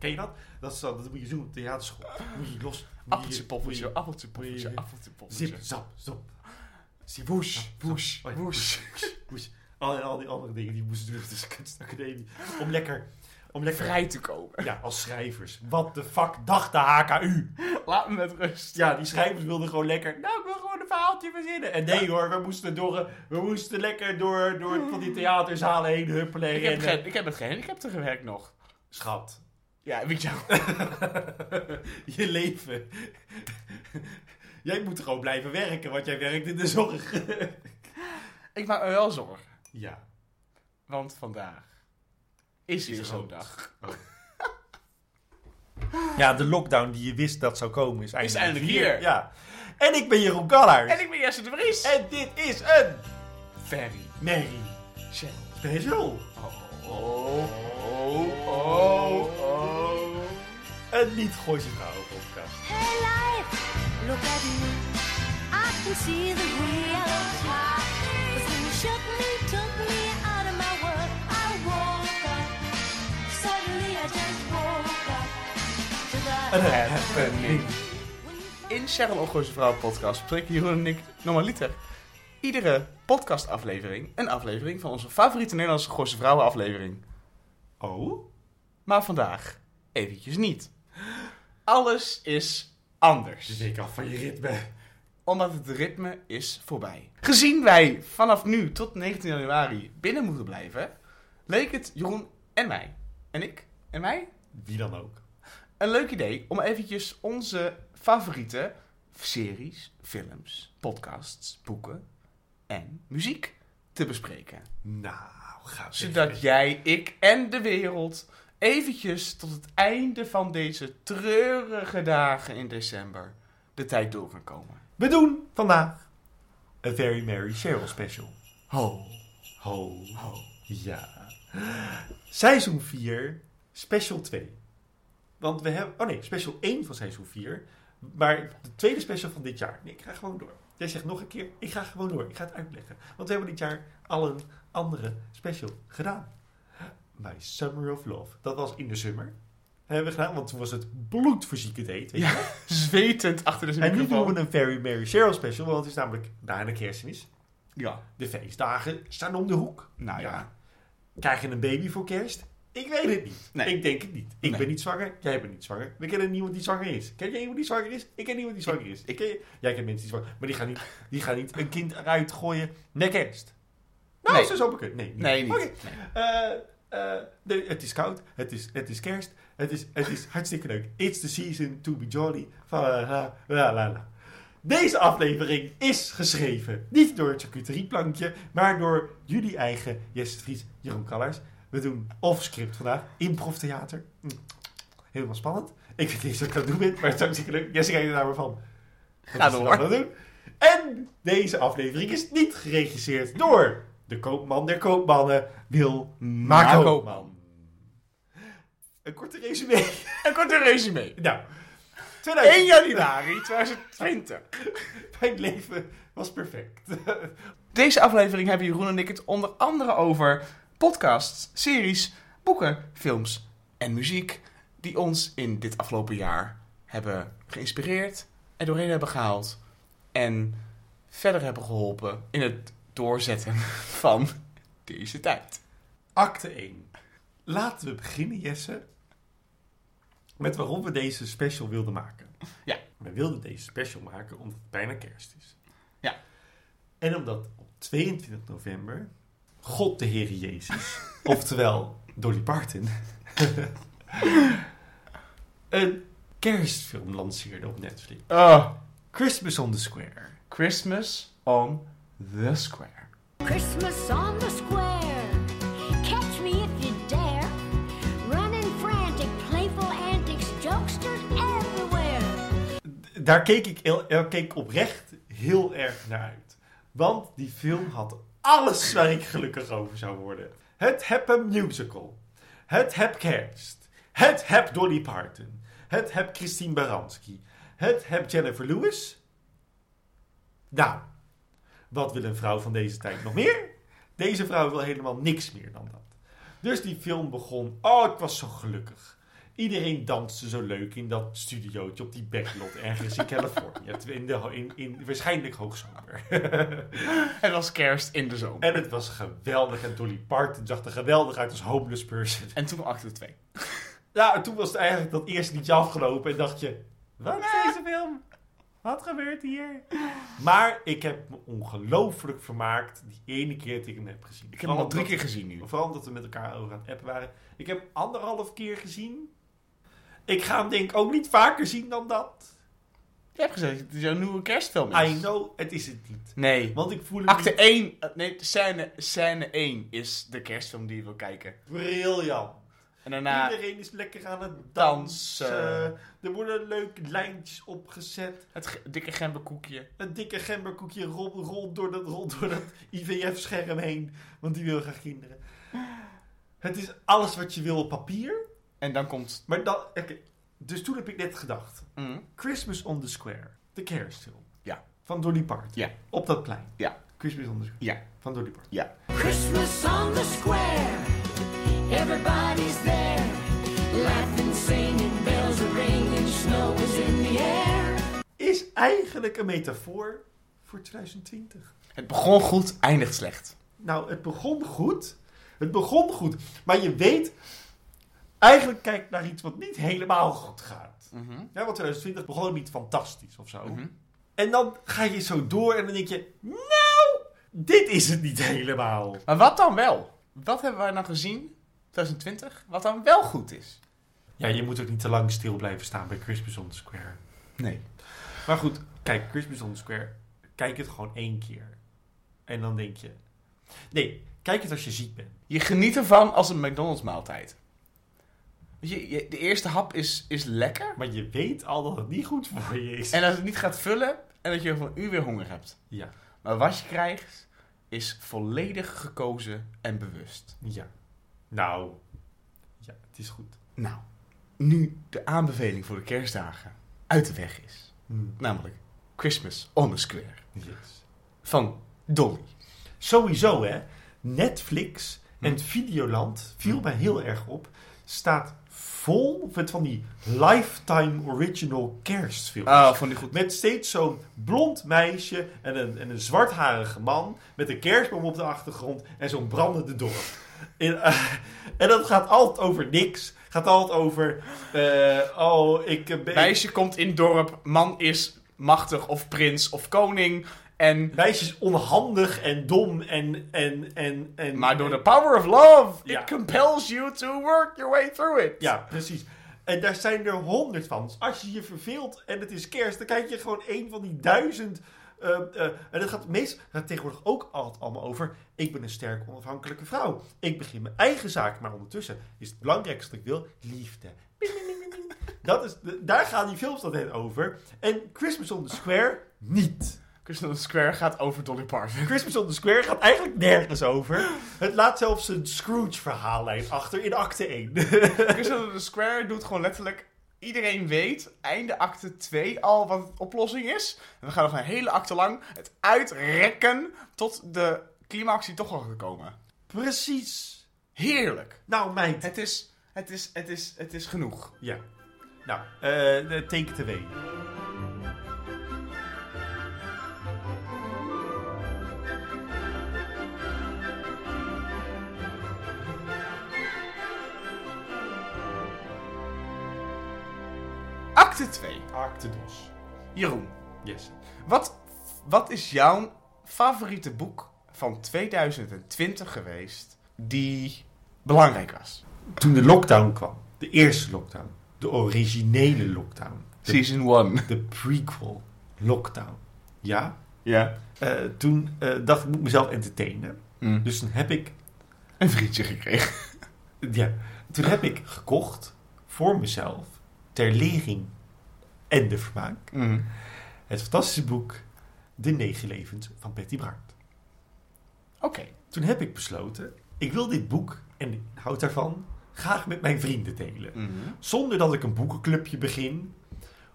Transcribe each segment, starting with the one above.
Ken je dat? Dat, is, dat moet je doen op theaterschool. Moet je los. Appeltje, moet appeltje, poffertje, moet je- appeltje, je- Zip, zap, zop. Zip, Woesh, woesh, ja, woesh. woesh. Al, en al die andere dingen die moesten doen de kunstacademie. Om lekker... Om lekker Vrij te komen. Ja, als schrijvers. Wat de fuck dacht de HKU? Laat me met rust. Ja, die schrijvers wilden gewoon lekker... Nou, ik wil gewoon een verhaaltje verzinnen. En nee hoor, we moesten, door, we moesten lekker door, door van die theaterzalen heen huppelen en Ik heb, rennen. geen, ik heb met gehandicapten gewerkt nog. Schat. Ja, weet je je leven. Jij moet gewoon blijven werken, want jij werkt in de zorg. Ik maak me wel zorgen. ja. Want vandaag is weer er zo'n dag. Ja, de lockdown die je wist dat zou komen is eindelijk, eindelijk hier. Ja. En ik ben Jeroen Kallaert. En ik ben Jesse de Vries. En dit is een Ferry. Mary Shell. Special. Oh, oh, oh, oh. Een niet Gooise Vrouwen podcast. Hey life, look at me. I can see the real top. 'Cause when you shook me, took me out of my world, I woke up. Suddenly I just woke up to the Een happening. When you In Cheryl Ongoze Vrouw podcast bespreken Jeroen en ik normaliter iedere podcastaflevering een aflevering van onze favoriete Nederlandse Gooise Vrouwen aflevering. Oh? Maar vandaag eventjes niet. Alles is anders. De week af van je ritme. Omdat het ritme is voorbij. Gezien wij vanaf nu tot 19 januari binnen moeten blijven, leek het Jeroen en mij, en ik en mij, Wie dan ook. een leuk idee om eventjes onze favoriete series, films, podcasts, boeken en muziek te bespreken. Nou, ga Zodat jij, ik en de wereld eventjes tot het einde van deze treurige dagen in december de tijd door kan komen. We doen vandaag een Very Merry Cheryl special. Ho, Ho. ho. Ja. Seizoen 4, special 2. Want we hebben... Oh nee, special 1 van seizoen 4. Maar de tweede special van dit jaar. Nee, ik ga gewoon door. Jij zegt nog een keer, ik ga gewoon door. Ik ga het uitleggen. Want we hebben dit jaar al een andere special gedaan. My Summer of Love. Dat was in de summer. Hebben we gedaan, want toen was het bloedverzieke date. Weet je Ja, zwetend achter de En nu doen microfoon. we een Very Merry Cheryl special. Want het is namelijk na de kerstmis. Ja, De feestdagen staan om de hoek. nou ja. Krijg je een baby voor kerst? Ik weet het niet. Nee. Ik denk het niet. Ik Nee. ben niet zwanger. Jij bent niet zwanger. We kennen niemand die zwanger is. Ken jij iemand die zwanger is? Ik ken niemand die zwanger is. Ik ken je. Jij kent mensen die zwanger Maar die gaan niet, die gaan niet een kind eruit gooien met kerst. Nou, Nee. ik het. Nee, niet. Nee, niet. Nee. Eh, eh, nee, het is koud. Het is, het is kerst. Het is, het is hartstikke leuk. It's the season to be jolly. La, la, la. Deze aflevering is geschreven niet door het charcuterieplankje, maar door jullie eigen Jesse Vries, Jeroen Kallers. We doen off-script vandaag, improv-theater. Hm. Helemaal spannend. Ik weet niet eens wat ik aan het doen ben, maar het is hartstikke leuk. Jesse kijkt er naar me van. Wat Ga door. het doen? En deze aflevering is niet geregisseerd door de koopman der koopmannen, Wil Marco Koopman. Een korte resume. Een korte resume. Nou, 1 2000. januari 2020. Mijn leven was perfect. Deze aflevering hebben Jeroen en ik het onder andere over podcasts, series, boeken, films en muziek die ons in dit afgelopen jaar hebben geïnspireerd, er doorheen hebben gehaald en verder hebben geholpen in het doorzetten van deze tijd. Acte 1. Laten we beginnen, Jesse, met waarom we deze special wilden maken. Ja. We wilden deze special maken omdat het bijna kerst is. Ja. En omdat op 22 november God de Heer Jezus, oftewel Dolly Parton, een kerstfilm lanceerde op Netflix. Oh, Christmas on the Square. Christmas on the Square. Christmas on the square. Catch me if you dare. Running frantic, playful antics, jokesters everywhere. daar keek ik, heel, daar keek ik oprecht heel erg naar uit. Want die film had alles waar ik gelukkig over zou worden. Het heb een musical. Het heb kerst. Het heb Dolly Parton. Het heb Christine Baranski. Het heb Jennifer Lewis. Nou, wat wil een vrouw van deze tijd nog meer? Deze vrouw wil helemaal niks meer dan dat. Dus die film begon. Oh, ik was zo gelukkig. Iedereen danste zo leuk in dat studiootje op die backlot ergens in Californië. In de, in, in waarschijnlijk hoogzomer. Het was kerst in de zomer. en het was geweldig. En Dolly Parton zag er geweldig uit als homeless person. En toen acte 2. Ja, en toen was het eigenlijk dat eerste liedje afgelopen. En dacht je, wat is deze film? Wat gebeurt hier? Maar ik heb me ongelooflijk vermaakt die ene keer dat ik hem heb gezien. Ik heb hem al drie keer gezien nu. Vooral omdat we met elkaar over aan het appen waren. Ik heb hem anderhalf keer gezien. Ik ga hem denk ik ook niet vaker zien dan dat. Je hebt gezegd, het is jouw nieuwe kerstfilm. I is. know, het is het niet. Nee. Want ik voel Acte niet 1, eh, nee, scène, scène 1 is de kerstfilm die je wil kijken. briljant. En daarna Iedereen is lekker aan het Dansen. dansen. Er worden leuke lijntjes opgezet. het ge- dikke gemberkoekje. Een dikke gemberkoekje rolt, rolt, door dat, rolt door dat IVF-scherm heen. Want die wil graag kinderen. Het is alles wat je wil op papier. En dan komt... Maar dan, dus toen heb ik net gedacht. Mm, Christmas on the Square. De kerstfilm. Ja. Van Dolly Parton. Ja. Op dat plein. Ja. Christmas on the Square. Ja. Van Dolly Parton. Ja. Christmas on the square. Eigenlijk een metafoor voor 2020. Het begon goed, eindigt slecht. Nou, het begon goed. Het begon goed. Maar je weet, eigenlijk kijk naar iets wat niet helemaal goed gaat. Mhm. Ja, want 2020 begon niet fantastisch of zo. Mhm. En dan ga je zo door en dan denk je, nou, dit is het niet helemaal. Maar wat dan wel? Wat hebben wij nou gezien, 2020, wat dan wel goed is? Ja, je moet ook niet te lang stil blijven staan bij Christmas on the Square. Nee. Maar goed, kijk, Christmas on the Square, kijk het gewoon één keer. En dan denk je, nee, kijk het als je ziek bent. Je geniet ervan als een McDonald's maaltijd. Weet je, je- de eerste hap is, is lekker. Maar je weet al dat het niet goed voor je is. En als het niet gaat vullen en dat je over een uur weer honger hebt. Ja, Maar wat je krijgt is volledig gekozen en bewust. ja. Nou, ja, het is goed. Nou, nu de aanbeveling voor de kerstdagen uit de weg is. Hmm. Namelijk Christmas on the Square Yes. van Dolly. Sowieso, hè. Netflix en Hm. Videoland, viel mij heel erg op, staat vol met van die lifetime original kerstfilms. Oh, vond ik goed. Met steeds zo'n blond meisje en een, en een zwartharige man. Met een kerstboom op de achtergrond en zo'n brandende dorp. En, eh, en dat gaat altijd over niks. Gaat altijd over. eh, oh, ik eh, ben. Meisje komt in dorp, man is machtig of prins of koning. En, Meisje is onhandig en dom en. en, en, en maar door de power of love, Ja. it compels you to work your way through it. Ja, precies. En daar zijn er honderd van. Dus als je je verveelt en het is kerst, dan kijk je gewoon een van die duizend. Eh, eh, en dat gaat meest gaat tegenwoordig ook altijd allemaal over. Ik ben een sterk onafhankelijke vrouw. Ik begin mijn eigen zaak. Maar ondertussen is het belangrijkste dat ik wil liefde. Dat is, de- daar gaan die films altijd over. En Christmas on the Square niet. Christmas on the Square gaat over Dolly Parton. Christmas on the Square gaat eigenlijk nergens over. Het laat zelfs een Scrooge-verhaallijn achter in acte 1. Christmas on the Square doet gewoon letterlijk... Iedereen weet, einde acte 2 al wat de oplossing is. En we gaan nog een hele acte lang het uitrekken tot de climax die toch al gekomen. Precies. Heerlijk. Nou, meid. Het is, het is, het is, het is genoeg. Ja. Nou, eh de take it away. Acte 2. Acte dos. Jeroen, Yes. wat, wat is jouw favoriete boek van 2020 geweest die belangrijk was? Toen de lockdown kwam. De eerste lockdown. De originele lockdown. De, Season 1. de prequel lockdown. Ja. Ja. Eh, toen eh, dacht ik, ik moet mezelf entertainen. Mm. Dus toen heb ik, Een vriendje gekregen. ja, toen heb ik gekocht voor mezelf, ter lering en de vermaak, Mm. het fantastische boek De Negen Levens van Betty Brandt. Oké. Toen heb ik besloten, ik wil dit boek, en ik houd daarvan, graag met mijn vrienden delen. Mhm. Zonder dat ik een boekenclubje begin,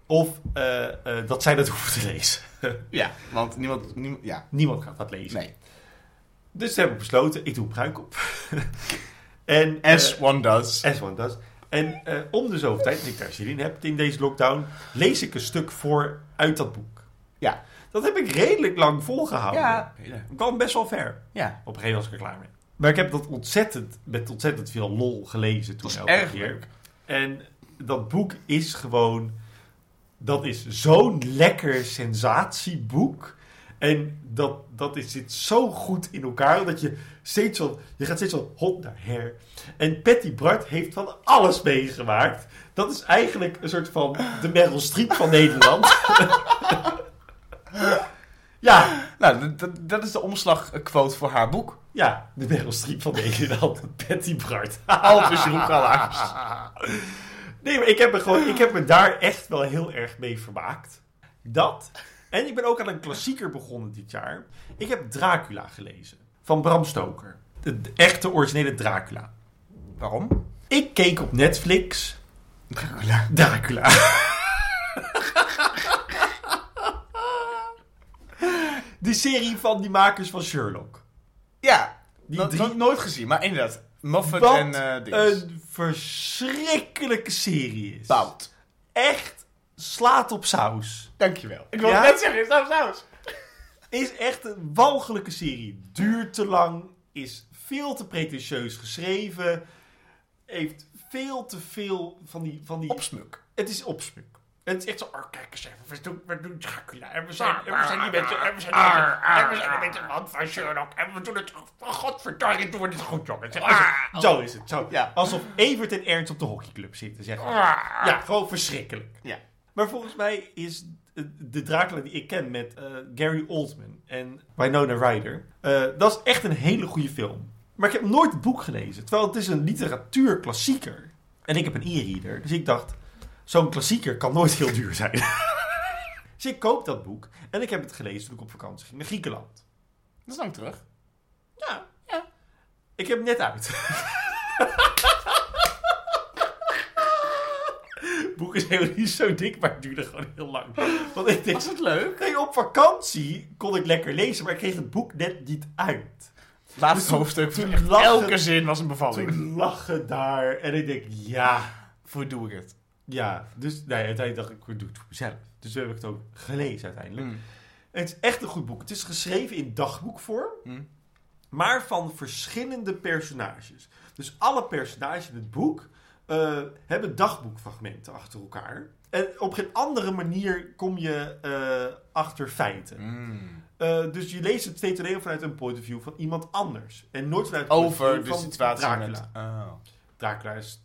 of eh, eh, dat zij dat hoeven te lezen. Ja, want niemand, niemand ja. Niemand gaat dat lezen. Nee. Dus toen heb ik besloten, ik doe een pruik op. en, As eh, one does. as one does. En eh, om de zoveel tijd, als ik daar zin in heb in deze lockdown, lees ik een stuk voor uit dat boek. Ja. Dat heb ik redelijk lang volgehouden. Ja. Ik kwam best wel ver. Ja. Op een gegeven moment was ik er klaar mee. Maar ik heb dat ontzettend, met ontzettend veel lol gelezen toen Dat is elke erg keer. leuk. En dat boek is gewoon... Dat is zo'n lekker sensatieboek. En dat, dat is, zit zo goed in elkaar. Dat je steeds zo... Je gaat steeds zo hot naar her. En Patty Bart heeft van alles meegemaakt. Dat is eigenlijk een soort van de Meryl Streep van Nederland. ja, Nou, dat- is de omslagquote voor haar boek. ja, de Meryl Streep van Nederland. Patty Bart. Alpes Jeroen Kallaars. Nee, maar ik heb, me gewoon, ik heb me daar echt wel heel erg mee vermaakt. Dat. En ik ben ook aan een klassieker begonnen dit jaar. Ik heb Dracula gelezen. Van Bram Stoker. De, de echte originele Dracula. Waarom? Ik keek op Netflix Dracula. Dracula. Die serie van die makers van Sherlock. Ja, Die drie- no- nooit gezien, maar inderdaad. Moffat Wat en dinges. een verschrikkelijke serie is. Bout. Echt slaat op saus. Dankjewel. Ik Ja? net zeggen, saus, saus. Is echt een walgelijke serie. Duurt te lang. Is veel te pretentieus geschreven. Heeft veel te veel van die... Van die Opsmuk. het is opsmuk. Het is echt zo... Oh, kijk eens even. We doen, we doen Dracula. En we zijn, en we zijn die mensen... En we zijn mensen... En we zijn de mensen van van Sherlock. En we doen het... Oh, godverdomme, doen we dit goed, jongens. Zo is het. Zo. Ja. Alsof Evert en Ernst op de hockeyclub zitten, zeg maar. Ja, gewoon verschrikkelijk. Ja. Maar volgens mij is de Dracula die ik ken met eh, Gary Oldman en Winona Ryder... eh, dat is echt een hele goede film. Maar ik heb nooit het boek gelezen. Terwijl het is een literatuurklassieker. En ik heb een e-reader. Dus ik dacht, zo'n klassieker kan nooit heel duur zijn. dus ik koop dat boek. En ik heb het gelezen toen ik op vakantie ging naar Griekenland. Dat is lang terug. Ja, ja. Ik heb het net uit. Het boek is helemaal niet zo dik, maar het duurde gewoon heel lang. Want ik denk, Was het leuk? nee, op vakantie kon ik lekker lezen, maar ik kreeg het boek net niet uit. Laatste Dus toen- hoofdstuk. toen elke zin was een bevalling. Toen lag het daar en ik denk, ja, Voor doe ik het. ja. Dus nee, uiteindelijk dacht ik, ik doe het voor mezelf. Dus toen heb ik het ook gelezen uiteindelijk. Mm. En het is echt een goed boek. Het is geschreven in dagboekvorm. Mm. maar van verschillende personages. Dus alle personages in het boek eh, hebben dagboekfragmenten achter elkaar. En op geen andere manier kom je eh, achter feiten. Mm. Eh, dus je leest het steeds alleen vanuit een point of view van iemand anders. En nooit vanuit het point of Over view de van situatie Dracula. met... Oh. Dracula is,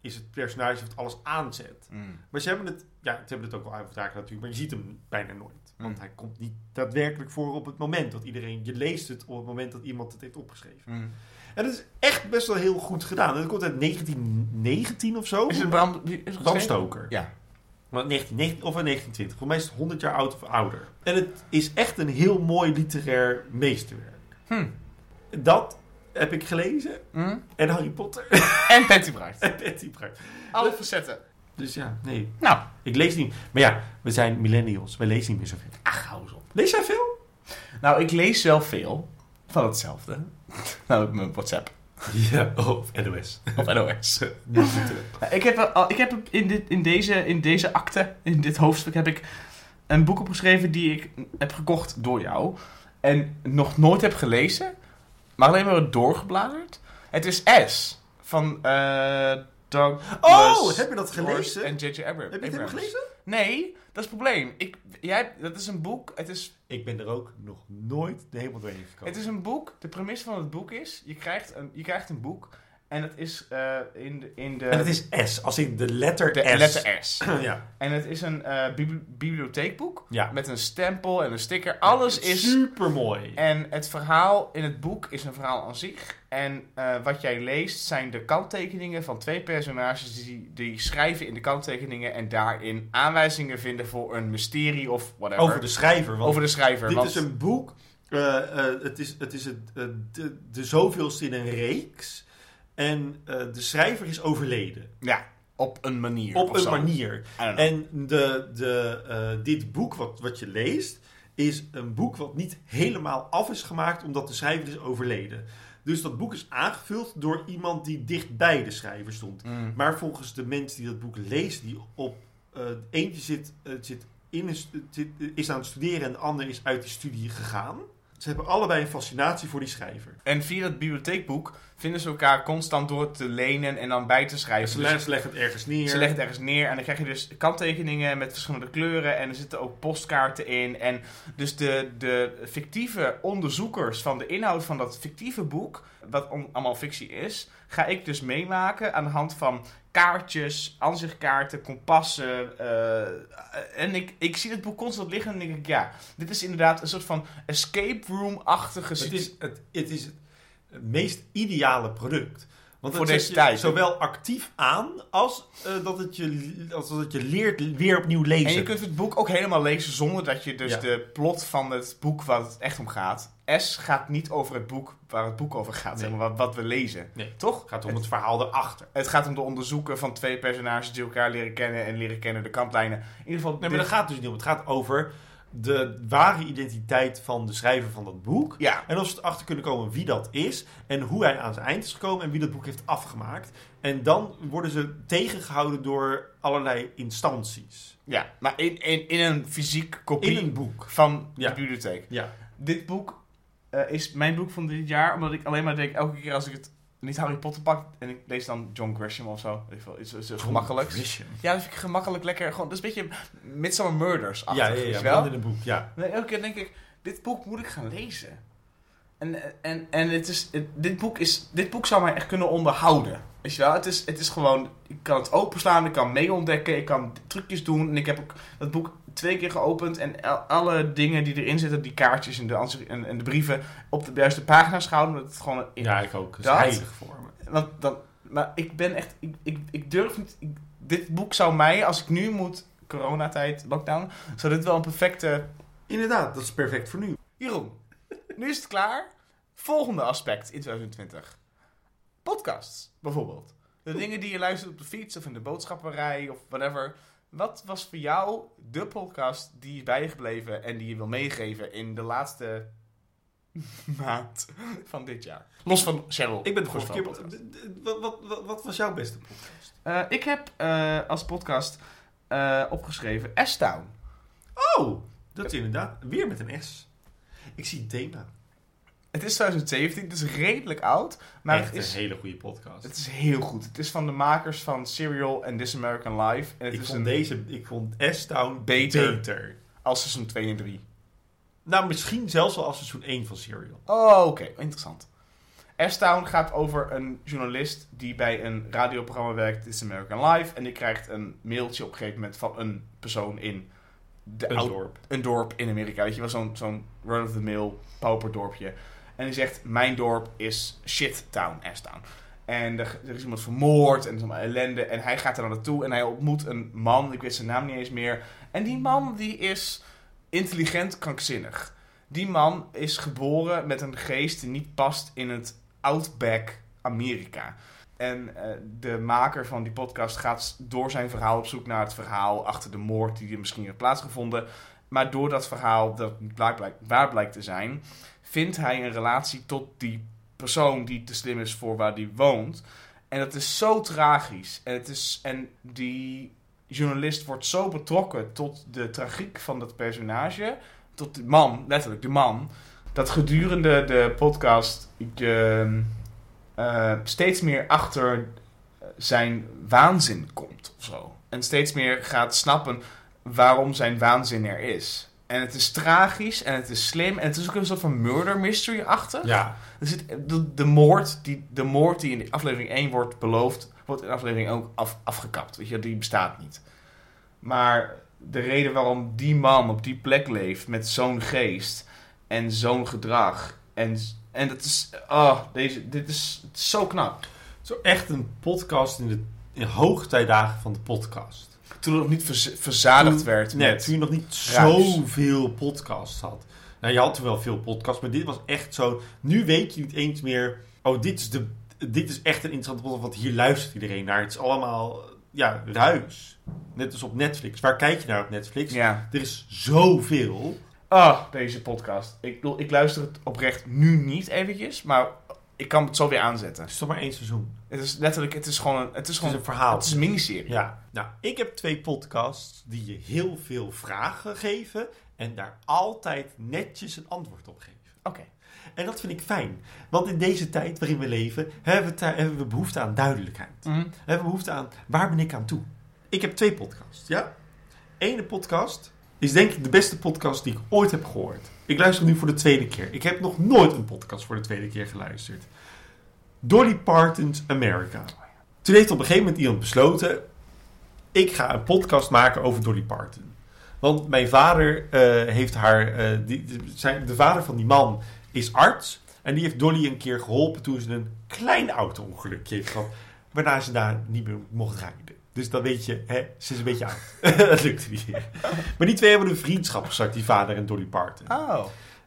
is het personage wat alles aanzet. Mm. Maar ze hebben het, ja, ze hebben het ook wel over Dracula natuurlijk, maar je ziet hem bijna nooit. Want Mm. hij komt niet daadwerkelijk voor op het moment dat iedereen, je leest het op het moment dat iemand het heeft opgeschreven. En dat is echt best wel heel goed gedaan. En dat komt uit 1919 of zo. Is het Bram... wie- Is het Bram geschreven? Stoker. Ja. Maar 1919 of 1920. Voor mij is het 100 jaar oud of ouder. En het is echt een heel mooi literair meesterwerk. Hm. Dat heb ik gelezen. Mm. En Harry Potter. En Patty Bright. en Betty Bright. Alle facetten. Dus ja, nee. Nou, Ik lees niet. Maar ja, we zijn millennials. We lezen niet meer zoveel. ach, hou eens op. Lees jij veel? Nou, ik lees wel veel van hetzelfde. nou, mijn WhatsApp. Ja, oh, NOS. Of NOS. Ik heb, ik heb in, dit, in, deze, in deze akte, in dit hoofdstuk, heb ik een boek opgeschreven die ik heb gekocht door jou. En nog nooit heb gelezen, maar alleen maar doorgebladerd. Het is S van eh Doug. Oh, heb je dat gelezen? En J.J. Abrams. Heb je het helemaal gelezen? Nee, dat is het probleem. Ik, jij, dat is een boek, het is Ik ben er ook nog nooit helemaal doorheen gekomen. Het is een boek. De premisse van het boek is: je krijgt een, je krijgt een boek. En het is eh, in de. In de En het is S, als in de letter de S. letter S. ja. En het is een eh, bibli- bibliotheekboek. Ja. Met een stempel en een sticker. Alles is. super mooi. En het verhaal in het boek is een verhaal aan zich. En eh, wat jij leest zijn de kanttekeningen van twee personages die, die schrijven in de kanttekeningen en daarin aanwijzingen vinden voor een mysterie of whatever. Over de schrijver. Want Over de schrijver. dit want- is een boek. eh, eh, het is, het is het, de, de zoveelste in een reeks. En de schrijver is overleden. Ja, op een manier. Op een zo. manier. En de, de, dit boek wat, wat je leest, is een boek wat niet helemaal af is gemaakt omdat de schrijver is overleden. Dus dat boek is aangevuld door iemand die dicht bij de schrijver stond. Mm. Maar volgens de mensen die dat boek lezen, die op eh, eentje zit, eh, zit in een zit, is aan het studeren en de ander is uit die studie gegaan. Ze hebben allebei een fascinatie voor die schrijver. En via dat bibliotheekboek vinden ze elkaar constant door te lenen en dan bij te schrijven. Ze, Dus ze leggen het ergens neer. Ze leggen het ergens neer en dan krijg je dus kanttekeningen met verschillende kleuren en er zitten ook postkaarten in. En dus de, de fictieve onderzoekers van de inhoud van dat fictieve boek, wat allemaal fictie is, ga ik dus meemaken aan de hand van kaartjes, aanzichtkaarten, kompassen. eh, en ik, ik zie het boek constant liggen en denk ik, ja, dit is inderdaad een soort van escape room-achtige Het is het, het is het meest ideale product. Want Voor deze tijd. Zowel actief aan als, eh, dat, het je, als dat het je leert weer opnieuw lezen. En je kunt het boek ook helemaal lezen zonder dat je dus Ja. de plot van het boek waar het echt om gaat. S gaat niet over het boek waar het boek over gaat, zeg maar, wat, wat we lezen. Nee. Toch? Het gaat om het, het verhaal erachter. het gaat om de onderzoeken van twee personages die elkaar leren kennen en leren kennen de kantlijnen. In ieder geval, Nee, maar dit- dat gaat dus niet om. Het gaat over de ware identiteit van de schrijver van dat boek. Ja, En of ze erachter kunnen komen wie dat is. En hoe hij aan zijn eind is gekomen. En wie dat boek heeft afgemaakt. En dan worden ze tegengehouden door allerlei instanties. ja, maar in, in, in een fysiek kopie In een boek. van Ja. de bibliotheek. Ja. Dit boek eh, is mijn boek van dit jaar, omdat ik alleen maar denk, elke keer als ik het niet Harry Potter pak en ik lees dan John Grisham of zo, ik veel, iets, iets gemakkelijks. Grisham. Ja, dat vind ik gemakkelijk lekker. Gewoon, dat is een beetje Midsummer Murders Ja, ja, ja. wel? in een boek, ja. Nee, elke keer denk ik, dit boek moet ik gaan lezen. En, en, en het is, het- dit, boek is, dit boek zou mij echt kunnen onderhouden. Weet je wel? Het is, het is gewoon, ik kan het openslaan, ik kan mee ontdekken, ik kan trucjes doen. En ik heb ook dat boek twee keer geopend en al- alle dingen die erin zitten, die kaartjes en de, en, en de brieven, op de juiste pagina's gehouden. Dat het gewoon een, Ja, ik ook. Dat is Dat? heilig voor me. want dan, maar ik ben echt, ik, ik, ik durf niet. ik- dit boek zou mij, als ik nu moet, coronatijd, lockdown, zou dit wel een perfecte. Inderdaad, dat is perfect voor nu. Jeroen, nu is het klaar. Volgende aspect in 2020. Podcasts, bijvoorbeeld. De dingen die je luistert op de fiets of in de boodschapperij of whatever. Wat was voor jou de podcast die is bijgebleven en die je wil meegeven in de laatste maand van dit jaar? Los van Cheryl. Ik ben de vorige keer... Wat, wat, wat, wat was jouw beste podcast? Eh, ik heb eh, als podcast eh, opgeschreven S-Town. Oh, dat is inderdaad weer met een S. Ik zie thema. Het is 2017, het is redelijk oud, maar Echt het is, een hele goede podcast. het is heel goed. Het is van de makers van Serial en This American Life. En het ik is vond een, deze, ik vond S-Town Beter. beter. als seizoen 2 en 3. Nou, misschien zelfs wel als seizoen 1 van Serial. Oh, oké. Interessant. S-Town gaat over een journalist die bij een radioprogramma werkt, This American Life. En die krijgt een mailtje op een gegeven moment van een persoon in de Een dorp. een dorp in Amerika. Weet je wel, zo'n zo'n run-of-the-mill pauperdorpje. En die zegt, mijn dorp is shit town, S-town. En er, is iemand vermoord en er is ellende. En hij gaat er dan naartoe en hij ontmoet een man, ik weet zijn naam niet eens meer. En die man die is intelligent krankzinnig. Die man is geboren met een geest die niet past in het Outback Amerika. En eh, de maker van die podcast gaat door zijn verhaal op zoek naar het verhaal achter de moord die er misschien heeft plaatsgevonden. Maar door dat verhaal, dat waar blijkt te zijn, vindt hij een relatie tot die persoon die te slim is voor waar die woont. En dat is zo tragisch. En, het is, en die journalist wordt zo betrokken tot de tragiek van dat personage, tot de man, letterlijk de man, dat gedurende de podcast je eh, steeds meer achter zijn waanzin komt of zo. En steeds meer gaat snappen waarom zijn waanzin er is. En het is tragisch en het is slim en het is ook een soort van murder mystery achter. Ja. Er zit, de, de, moord die, de moord die in aflevering 1 wordt beloofd, wordt in aflevering ook af, afgekapt. Weet je, die bestaat niet. Maar de reden waarom die man op die plek leeft met zo'n geest en zo'n gedrag. En, en dat is, oh, deze, dit is, het is zo knap. Zo echt een podcast in de in hoogtijdagen van de podcast. Toen het nog niet verz- verzadigd Toen- werd Nee, toen je nog niet zoveel podcasts had. Nou, je had toen wel veel podcasts, maar dit was echt zo... Nu weet je niet eens meer... Oh, dit is, de, dit is echt een interessante podcast, want hier luistert iedereen naar. Het is allemaal, ja, ruis. Net als op Netflix. Waar kijk je naar op Netflix? Ja. Er is zoveel. Ah, deze podcast. Ik bedoel, ik luister het oprecht nu niet eventjes, maar ik kan het zo weer aanzetten. Het is toch maar één seizoen. Het is letterlijk, het is gewoon een, het is Het is gewoon een verhaal. Het is een miniserie. Ja, nou, ik heb twee podcasts die je heel veel vragen geven en daar altijd netjes een antwoord op geven. Oké. En dat vind ik fijn, want in deze tijd waarin we leven hebben we, hebben we behoefte aan duidelijkheid. Mhm. We hebben behoefte aan waar ben ik aan toe. Ik heb twee podcasts, ja. Ene podcast is denk ik de beste podcast die ik ooit heb gehoord. Ik luister nu voor de tweede keer. Ik heb nog nooit een podcast voor de tweede keer geluisterd. Dolly Parton's America. Toen heeft op een gegeven moment iemand besloten... ik ga een podcast maken over Dolly Parton. Want mijn vader eh, heeft haar... eh, die, die- zijn, de vader van die man is arts. En die heeft Dolly een keer geholpen toen ze een klein auto-ongelukje heeft gehad. Waarna ze daar niet meer mocht rijden. Dus dan weet je, hè, ze is een beetje oud. dat lukte niet. Maar die twee hebben een vriendschap gestart, die vader en Dolly Parton. Oh.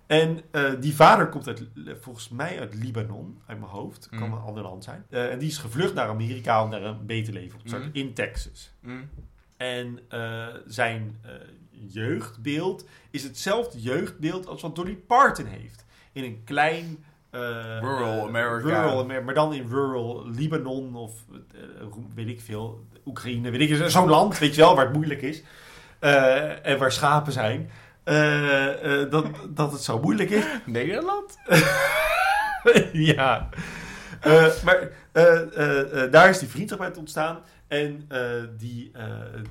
En eh, die vader komt uit, volgens mij uit Libanon, uit mijn hoofd. Kan Mm. een ander land zijn. Eh, en die is gevlucht naar Amerika om daar een beter leven op te starten. Mm. In Texas. Mhm. En eh, zijn eh, jeugdbeeld is hetzelfde jeugdbeeld als wat Dolly Parton heeft. In een klein... eh, Rural eh, America. Rural Amer- maar dan in rural Libanon of eh, weet ik veel, Oekraïne, weet ik Zo'n land, weet je wel, waar het moeilijk is. Eh, en waar schapen zijn. Eh, eh, dat, dat het zo moeilijk is. Nederland? ja. Eh, maar daar is die vriendschap ontstaan. En die,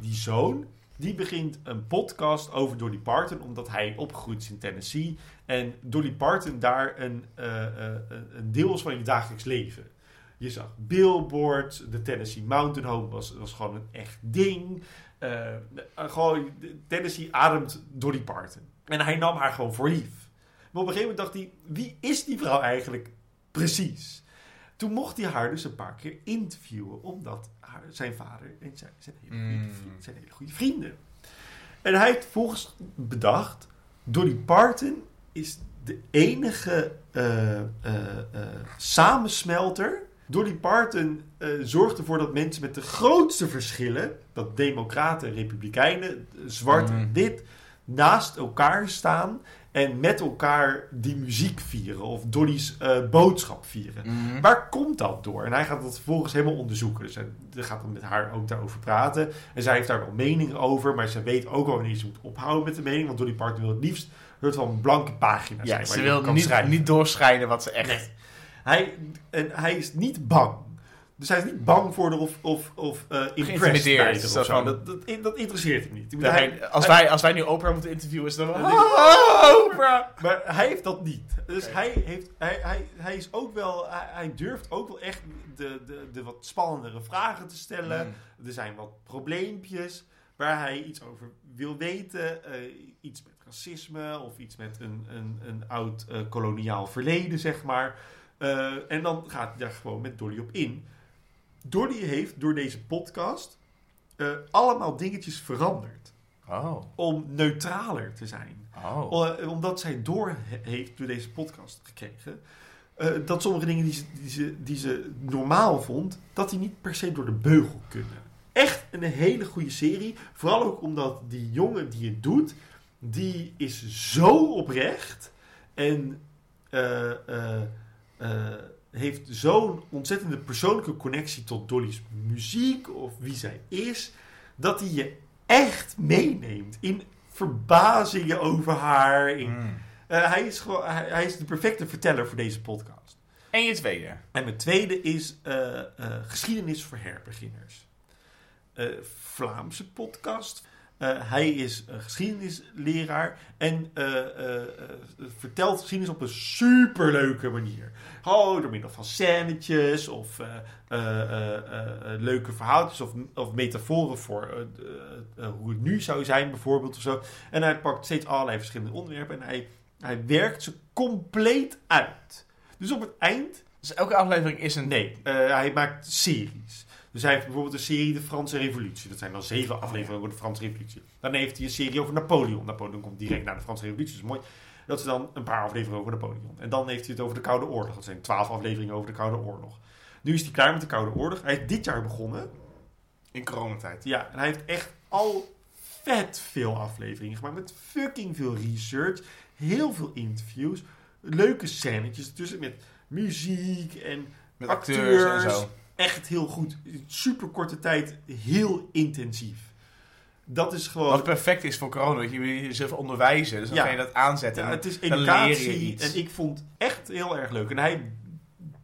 die zoon, die begint een podcast over Dolly Parton, omdat hij opgegroeid is in Tennessee. En Dolly Parton daar een, een deel is van je dagelijks leven. Je zag billboards, de Tennessee Mountain Home was, was gewoon een echt ding. Eh, gewoon, Tennessee ademt Dolly Parton. En hij nam haar gewoon voor lief. Maar op een gegeven moment dacht hij, wie is die vrouw eigenlijk precies? Toen mocht hij haar dus een paar keer interviewen, omdat haar, zijn vader en zijn, zijn, hele goede, Mm. vrienden- zijn hele goede vrienden. En hij heeft volgens bedacht, Dolly Parton is de enige eh, eh, eh, samensmelter. Dolly Parton eh, zorgt ervoor dat mensen met de grootste verschillen, dat democraten en republikeinen, zwart en Mm. wit, naast elkaar staan en met elkaar die muziek vieren of Dolly's eh, boodschap vieren. Mhm. Waar komt dat door? En hij gaat dat vervolgens helemaal onderzoeken. Dus hij gaat dan met haar ook daarover praten. En zij heeft daar wel meningen over, maar ze weet ook wel wanneer ze moet ophouden met de mening. Want Dolly Parton wil het liefst het van een blanke pagina. Ja, ze wil niet, niet doorschrijden wat ze echt... Nee. Hij, en hij is niet bang. Dus hij is niet bang voor haar of, of, of eh impressed of zo van- Dat, dat, dat interesseert hem niet. Hij- als, hij- wij, als wij nu Oprah moeten interviewen, is dan... Ja, Oh, Oprah! Maar hij heeft dat niet. Dus hij, heeft, hij, hij, hij is ook wel, hij, durft ook wel echt de, de, de wat spannendere vragen te stellen. Mm. Er zijn wat probleempjes waar hij iets over wil weten. eh, iets met racisme of iets met een, een, een oud eh, koloniaal verleden, zeg maar. Eh, en dan gaat hij daar gewoon met Dolly op in. Dolly heeft door deze podcast eh, allemaal dingetjes veranderd. Oh. Om neutraler te zijn. Oh. Eh, omdat zij door he- heeft door deze podcast gekregen. dat sommige dingen die ze, die, ze, die ze normaal vond, dat die niet per se door de beugel kunnen. Echt een hele goede serie. Vooral ook omdat die jongen die het doet, die is zo oprecht. En eh, heeft zo'n ontzettende persoonlijke connectie tot Dolly's muziek of wie zij is. Dat hij je echt meeneemt in verbazingen over haar. In, Mm. eh, hij, is gewoon, hij, hij is de perfecte verteller voor deze podcast. En je tweede? En mijn tweede is eh, Geschiedenis voor herbeginners. Vlaamse podcast. Eh, hij is een geschiedenisleraar en eh, eh, vertelt geschiedenis op een superleuke manier. Gewoon door middel van scènetjes of leuke verhaaltjes of, of metaforen voor hoe het nu zou zijn bijvoorbeeld of zo. En hij pakt steeds allerlei verschillende onderwerpen en hij, hij werkt ze compleet uit. Dus op het eind Dus elke aflevering is een... Nee, hij maakt series. Dus hij heeft bijvoorbeeld een serie De Franse Revolutie. Dat zijn dan zeven afleveringen over de Franse Revolutie. Dan heeft hij een serie over Napoleon. Napoleon komt direct na de Franse Revolutie. Dat is mooi. Dat is dan een paar afleveringen over Napoleon. En dan heeft hij het over de Koude Oorlog. Dat zijn twaalf afleveringen over de Koude Oorlog. Nu is hij klaar met de Koude Oorlog. Hij is dit jaar begonnen. In coronatijd. Ja, en hij heeft echt al vet veel afleveringen gemaakt. Met fucking veel research. Heel veel interviews. Leuke scènetjes tussen met muziek en Met acteurs. acteurs en zo. Echt heel goed. Super korte tijd, heel intensief. Dat is gewoon... Wat perfect is voor corona, dat je jezelf onderwijzen. Dus dan Ja. ga je dat aanzetten. Ja, het is je educatie en ik vond echt heel erg leuk. En hij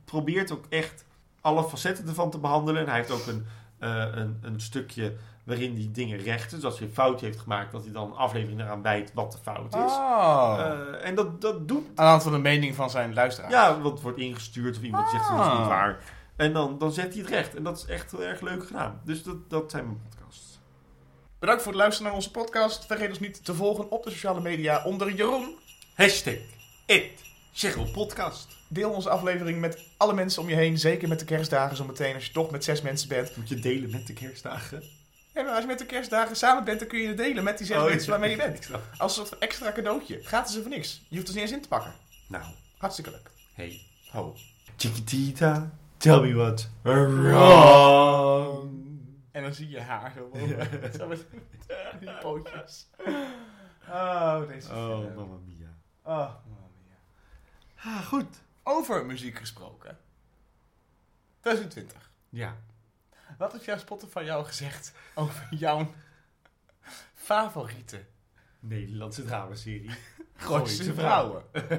probeert ook echt alle facetten ervan te behandelen. En hij heeft ook een, eh, een, een stukje waarin hij dingen rechten. Dus als hij een foutje heeft gemaakt, dat hij dan een aflevering eraan wijdt wat de fout is. Oh. En dat, dat doet... Aan de hand van de mening van zijn luisteraar. Ja, wat wordt ingestuurd of iemand zegt dat is Ah. niet waar. En dan, dan zet hij het recht. En dat is echt heel erg leuk gedaan. Dus dat, dat zijn mijn podcasts. Bedankt voor het luisteren naar onze podcast. Vergeet ons niet te volgen op de sociale media onder Jeroen. Hashtag it. Cheryl podcast. Deel onze aflevering met alle mensen om je heen. Zeker met de kerstdagen zo meteen. Als je toch met zes mensen bent. Moet je delen met de kerstdagen. Ja, maar als je met de kerstdagen samen bent, dan kun je het delen met die zes Oh, mensen waarmee je bent. Als een soort van extra cadeautje. Gratis en voor niks. Je hoeft er niet eens in te pakken. Nou, Hartstikke leuk. hey, ho. Chiquitita, tell me what wrong. En dan zie je haar zo boven. Zo met die pootjes. Oh, deze Oh, film. mamma mia. Oh, mamma mia. Ah, goed. Over muziek gesproken. 2020. Ja. Wat heeft jouw Spotify jou gezegd over jouw favoriete Nederlandse dramaserie. Gooise vrouwen?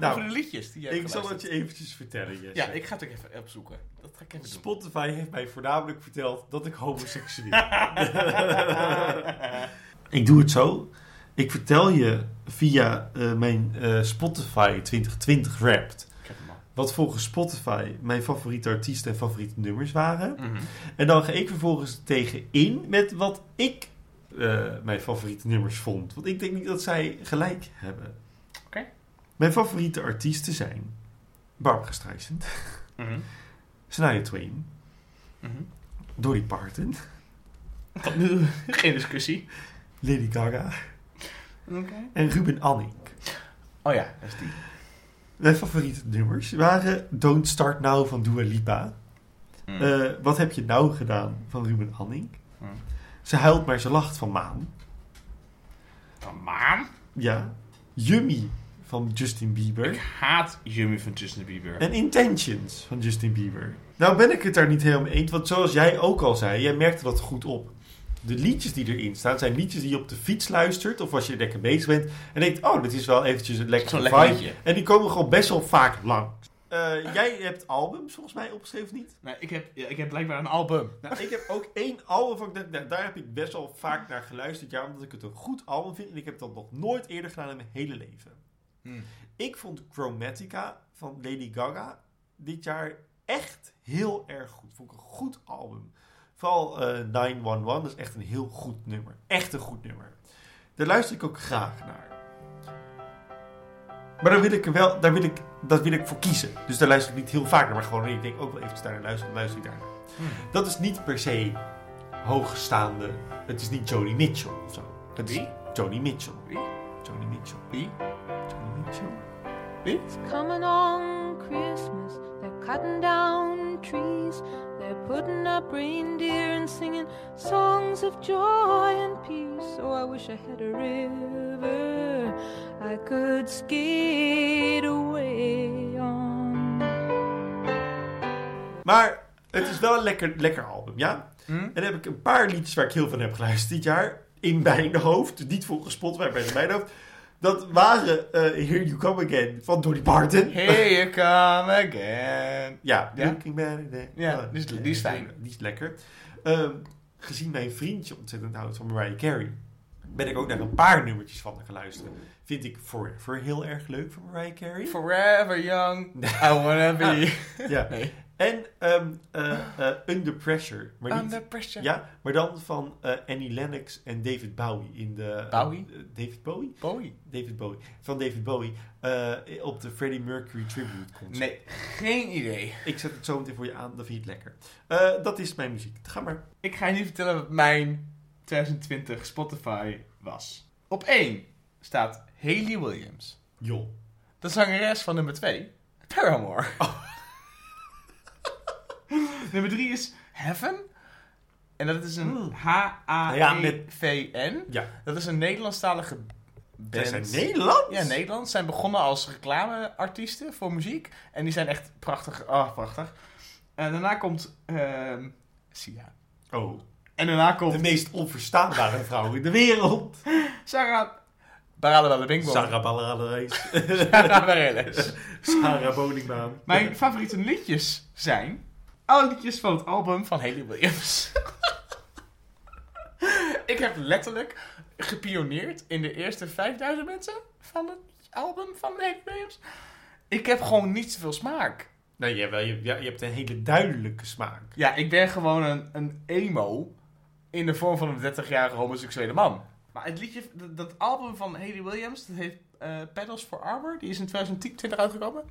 Nou, over de liedjes die hebt ik zal het je eventjes vertellen, Jesse. Ja, ik ga het ook even opzoeken. Dat ga ik even doen. Spotify heeft mij voornamelijk verteld dat ik homoseksueel ben. ik doe het zo. Ik vertel je via eh, mijn eh, Spotify 2020 Wrapped... Wat volgens Spotify mijn favoriete artiesten en favoriete nummers waren. Mhm. En dan ga ik vervolgens tegenin met wat ik eh, mijn favoriete nummers vond. Want ik denk niet dat zij gelijk hebben. Oké. Mijn favoriete artiesten zijn Barbara Streisand, Mhm. Shania Twain, Mhm. Dolly Parton, Geen discussie. Lady Gaga Oké. en Ruben Anning. Oh ja, dat is die. Mijn favoriete nummers waren Don't Start Now van Dua Lipa. Mhm. Eh, wat heb je nou gedaan van Ruben Anning? Mhm. Ze huilt maar ze lacht van Maan. Van Maan? Ja. Yummy van Justin Bieber. Ik haat Jimmy van Justin Bieber. En Intentions van Justin Bieber. Nou ben ik het daar niet helemaal mee eens. Want zoals jij ook al zei, jij merkte dat goed op. De liedjes die erin staan, zijn liedjes die je op de fiets luistert. Of als je lekker bezig bent. En denkt, oh, dit is wel eventjes een lekker vibe. En die komen gewoon best wel vaak lang. Eh, jij hebt albums volgens mij opgeschreven, niet? Nee, ik heb, ja, ik heb blijkbaar een album. Nou, ik heb ook één album van nou, daar heb ik best wel vaak naar geluisterd. Ja, omdat ik het een goed album vind. En ik heb dat nog nooit eerder gedaan in mijn hele leven. Hmm. Ik vond Chromatica van Lady Gaga dit jaar echt heel erg goed. Vond ik een goed album. Vooral eh 911 dat is echt een heel goed nummer. Echt een goed nummer. Daar luister ik ook graag naar. Maar daar wil ik wel, daar wil ik, dat wil ik voor kiezen. Dus daar luister ik niet heel vaak naar. Maar gewoon, ik denk ook wel even daar naar luisteren, dan luister ik daar naar. Hmm. Dat is niet per se hoogstaande. Het is niet Joni Mitchell of zo. Is Wie? Joni Mitchell. Wie? Joni Mitchell. Wie? Joni Mitchell. Wie? It's coming on Christmas. They're cutting down trees. They're putting up reindeer and singing songs of joy and peace. Oh, I wish I had a river I could skate away on. Maar het is wel een lekker, lekker album, ja? Hm? En dan heb ik een paar liedjes waar ik heel van heb geluisterd dit jaar. In mijn hoofd. Niet volgens Spotify, maar in mijn hoofd. Dat waren eh, Here You Come Again van Dolly Parton. Here you come again. Ja, Ja? Looking Better Than- Ja, die is- die is fijn. Die is lekker. Ehm, gezien mijn vriendje ontzettend houdt van Mariah Carey, ben ik ook naar een paar nummertjes van haar geluisterd. Vind ik Forever heel erg leuk van Mariah Carey. Forever young, I wanna be. ja. Nee. En ehm, eh, eh, Under Pressure. Maar niet, Under pressure. ja, maar dan van eh, Annie Lennox en David Bowie. In de, Bowie? David Bowie? Bowie. David Bowie. Van David Bowie. op de Freddie Mercury Tribute concert. Nee, geen idee. Ik zet het zo meteen voor je aan, dan vind je het lekker. Dat is mijn muziek. Ga maar. Ik ga je nu vertellen wat mijn 2020 Spotify was. Op 1 staat Hayley Williams. Joh. De zangeres van nummer 2, Paramore. nummer 3 is Heaven. En dat is een Hmm. H-A-E-V-N. Ja. Dat is een Nederlandstalige band. zijn Nederland? Ja, Nederland. Zijn begonnen als reclameartiesten voor muziek. En die zijn echt prachtig. Oh, prachtig. En daarna komt ehm Sia. Oh, En daarna de komt meest onverstaanbare vrouw in de wereld. Sarah Barala Bing Sarah Ballareis. Sarah Bareilles. Sarah Boningmaan. Mijn favoriete liedjes zijn alle liedjes van het album van Haley Williams. ik heb letterlijk gepioneerd in de eerste 5000 mensen van het album van Haley Williams. Ik heb gewoon niet zoveel smaak. Nee, jawel, je, ja, je hebt een hele duidelijke smaak. Ja, ik ben gewoon een, een emo in de vorm van een 30-jarige homoseksuele man. Maar het liedje, dat, dat album van Haley Williams, dat heet eh Pedals for Armor. Die is in 2020 uitgekomen.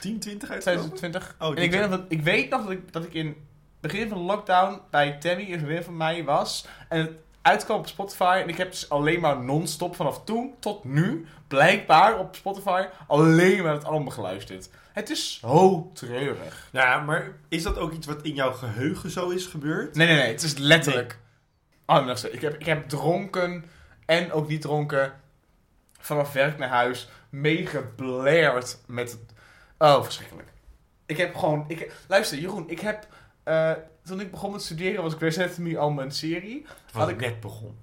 10, 20 uit 2020. Oh, en ik weet, nog dat, ik weet nog dat ik, dat ik in het begin van de lockdown bij Tammy, een vriendin van mij, was. En het uitkwam op Spotify. En ik heb dus alleen maar non-stop vanaf toen tot nu, blijkbaar op Spotify, alleen maar het album geluisterd. Het is zo treurig. Ja, maar is dat ook iets wat in jouw geheugen zo is gebeurd? Nee, nee, nee. Het is letterlijk. Nog steeds. ik, heb, ik heb dronken en ook niet dronken vanaf werk naar huis meegeblared met... Oh, verschrikkelijk. Ik heb gewoon... Ik, luister, Jeroen, ik heb... eh, toen ik begon met studeren was Grey's Anatomy al mijn serie. Wat Had ik net begon.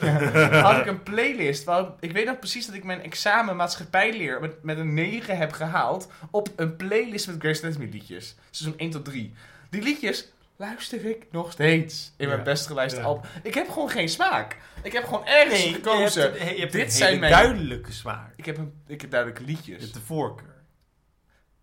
had ik een playlist. Waar, ik weet nog precies dat ik mijn examen maatschappijleer met, met een 9 heb gehaald. Op een playlist met Grey's Anatomy liedjes. Seizoen 1 tot 3. Die liedjes luister ik nog steeds in mijn Ja. best Ja. album. Ik heb gewoon geen smaak. Ik heb gewoon ergens gekozen. je hebt, je hebt Dit zijn mijn- duidelijke smaak. Ik heb, een, ik heb duidelijke Je liedjes. hebt de voorkeur.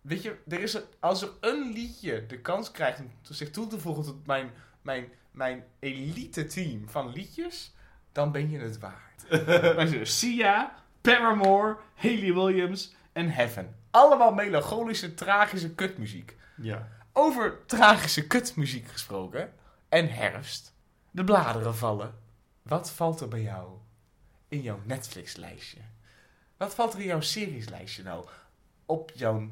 Weet je, er is een, als er een liedje de kans krijgt om zich toe te voegen tot mijn, mijn, mijn elite team van liedjes, dan ben je het waard. Sia, Paramore, Haley Williams en Heaven. Allemaal melancholische, tragische kutmuziek. Ja. Over tragische kutmuziek gesproken. En herfst. De bladeren vallen. Wat valt er bij jou in jouw Netflix-lijstje? Wat valt er in jouw serieslijstje nou? Op jouw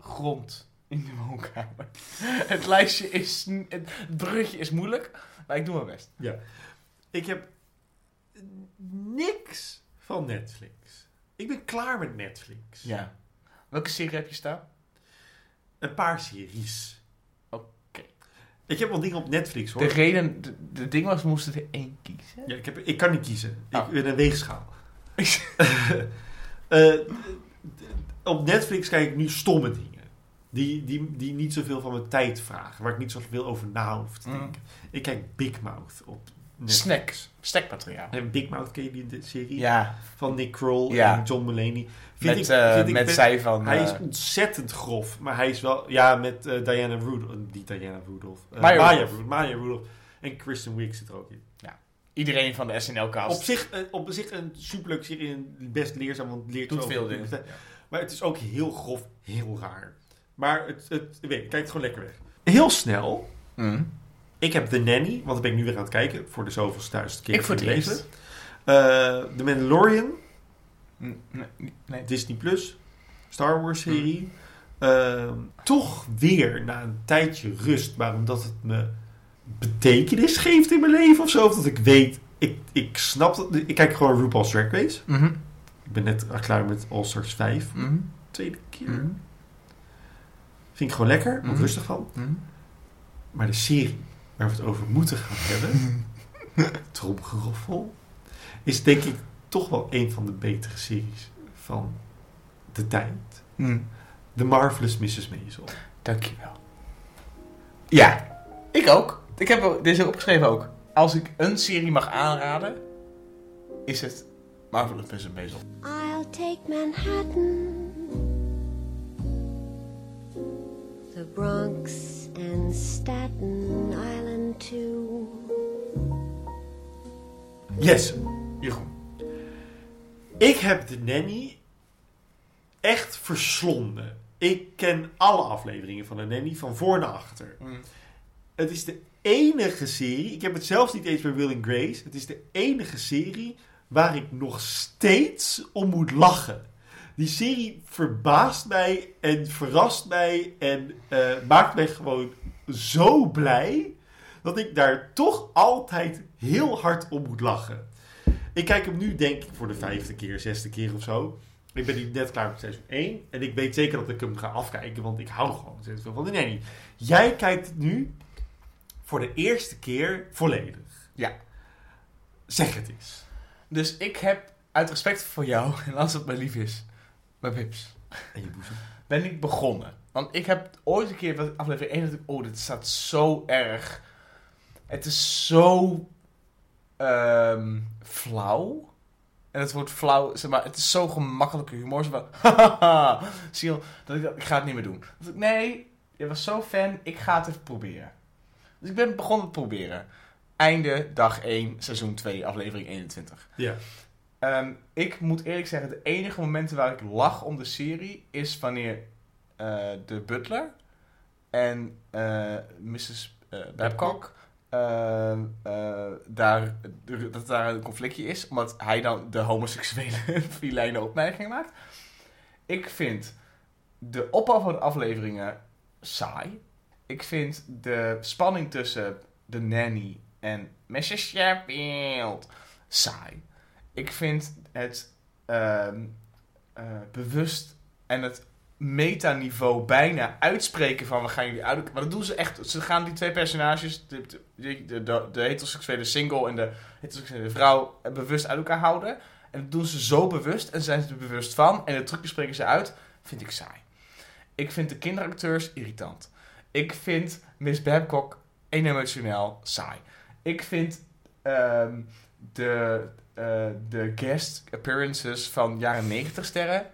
grond in de woonkamer. Het lijstje is... Het bruggetje is moeilijk, maar ik doe mijn best. ja. Ik heb niks van Netflix. Ik ben klaar met Netflix. Ja. Welke serie heb je staan? Een paar series. Ik heb wel dingen op Netflix hoor. De reden... De, de ding was, we moesten er één kiezen. Ja, ik, heb, ik kan niet kiezen. Oh. Ik ben een weegschaal. Eh, op Netflix kijk ik nu stomme dingen. Die, die, die niet zoveel van mijn tijd vragen. Waar ik niet zoveel over na hoef te Mm. denken. Ik kijk Big Mouth op Netflix. Snacks. Snackmateriaal. En Big Mouth, ken je die de serie? Ja, Van Nick Kroll Ja. en John Mulaney. Met, eh, met zij van... Hij is eh, ontzettend grof. Maar hij is wel... Ja, met eh, Diana Rudolph. Niet Diana Rudolph. eh, Maya Maya Rudolph. Maya Rudolph. En Kristen Wiig zit er ook in. iedereen van de SNL-cast. Op zich, op zich een superleuk serie en best leerzaam, want het leert Doet zo veel dingen. Maar het is ook heel grof, heel raar. Maar het, het, ik weet, het kijkt gewoon lekker weg. Heel snel. Mm. Ik heb The Nanny, want dat ben ik nu weer aan het kijken. Voor de zoveelste duizend keer Ik voor het The Mandalorian, Nee, nee. Disney Plus, Star Wars serie. Ehm, toch weer na een tijdje rust, maar omdat het me betekenis geeft in mijn leven of zo. Of dat ik weet, ik, ik snap dat. Ik kijk gewoon RuPaul's Drag Race. Mhm. Ik ben net klaar met All Stars 5. Mhm. Tweede keer. Mhm. Vind ik gewoon lekker, Mhm. rustig van. Maar de serie waar we het over moeten gaan hebben, Tromgeroffel, is denk ik toch wel een van de betere series van de tijd. Mhm. The Marvelous Mrs. Maisel. Dankjewel. Ja, ik ook. Ik heb ook- deze opgeschreven ook. Als ik een serie mag aanraden, is het Marvelous Mrs. Maisel. I'll take Manhattan, the Bronx and Staten Island too. Yes, Jeroen. Ik heb de Nanny echt verslonden. Ik ken alle afleveringen van de Nanny van voor naar achter. Mm. Het is de enige serie, ik heb het zelfs niet eens bij Will and Grace. Het is de enige serie waar ik nog steeds om moet lachen. Die serie verbaast mij en verrast mij en eh, maakt mij gewoon zo blij dat ik daar toch altijd heel hard om moet lachen. Ik kijk hem nu denk ik voor de vijfde keer, zesde keer of zo. Ik ben nu net klaar met seizoen 1. En ik weet zeker dat ik hem ga afkijken, want ik hou gewoon ontzettend veel van de nanny. Jij kijkt nu voor de eerste keer volledig. Ja. Zeg het eens. Dus ik heb uit respect voor jou, en als het mijn lief is, mijn pips, En je boezem. ben ik begonnen. Want ik heb ooit een keer aflevering 1 dacht ik, oh, dit staat zo erg. Het is zo ehm, flauw. En het wordt flauw, zeg maar, het is zo gemakkelijke humor. Zie je, dat ik ik ga het niet meer doen. Ik, nee, je was zo fan, ik ga het even proberen. Dus ik ben begonnen te proberen. Einde, dag 1, seizoen 2, aflevering 21. Ja. Ehm, ik moet eerlijk zeggen, de enige momenten waar ik lach om de serie is wanneer eh, de butler en eh, Mrs. eh, Babcock ehm, eh, daar, dat daar een conflictje is, omdat hij dan de homoseksuele filijne opmerking maakt. Ik vind de opbouw van de afleveringen saai. Ik vind de spanning tussen de nanny en Mrs. Sheffield saai. Ik vind het ehm, eh, bewust en het metaniveau bijna uitspreken van we gaan jullie uit. Maar dat doen ze echt. Ze gaan die twee personages, de, de, de, heteroseksuele single en de heteroseksuele vrouw, eh, bewust uit elkaar houden. En dat doen ze zo bewust en zijn ze er bewust van. En de trucjes spreken ze uit. Vind ik saai. Ik vind de kinderacteurs irritant. Ik vind Miss Babcock eendimensionaal saai. Ik vind ehm, de, eh, de guest appearances van jaren 90 sterren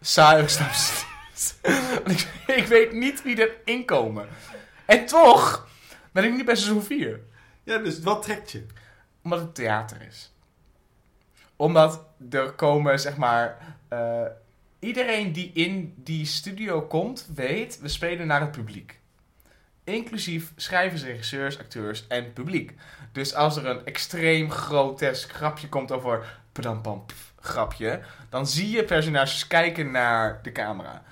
saai. Ik ik, weet niet wie erin komen. En toch ben ik niet bij seizoen 4 Ja, dus wat trekt je? omdat het theater is. Omdat er komen, zeg maar. eh, iedereen die in die studio komt, weet, we spelen naar het publiek. Inclusief schrijvers, regisseurs, acteurs en publiek. Dus als er een extreem grotesk grapje komt over. Padampam, pff, grapje. Dan zie je personages kijken naar de camera.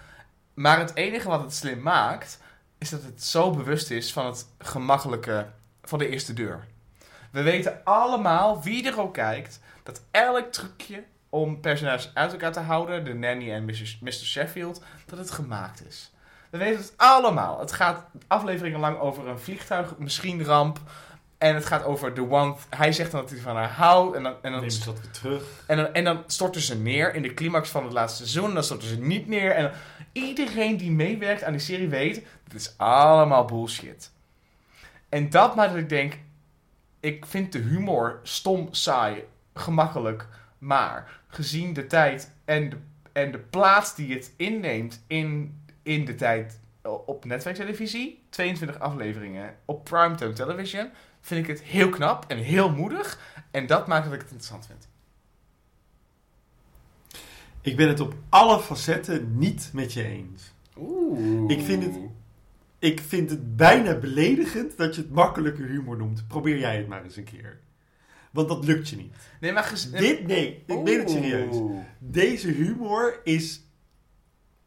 Maar het enige wat het slim maakt. is dat het zo bewust is van het gemakkelijke. van de eerste deur. We weten allemaal, wie er ook kijkt, dat elk trucje om personages uit elkaar te houden, de nanny en. Mr. Sheffield, dat het gemaakt is. We weten het allemaal. Het gaat afleveringen lang over een vliegtuig, misschien ramp. En het gaat over de one. Hij zegt dan dat hij van haar houdt. En dan, en dan, Neem ze dat weer terug. en dan, en dan storten ze neer in de climax van het laatste seizoen. Dan storten ze niet neer. En iedereen die meewerkt aan die serie weet, dit is allemaal bullshit. En dat maakt dat ik denk, ik vind de humor stom, saai, gemakkelijk. Maar gezien de tijd en de, en de plaats die het inneemt in, in de tijd op netwerktelevisie, 22 afleveringen op primetime television, vind ik het heel knap en heel moedig. En dat maakt dat ik het interessant vind. Ik ben het op alle facetten niet met je eens. Oeh. Ik vind het- Ik vind het bijna beledigend dat je het makkelijke humor noemt. Probeer jij het maar eens een keer. Want dat lukt je niet. Nee, maar Dit, nee, ik meen het serieus. Deze humor is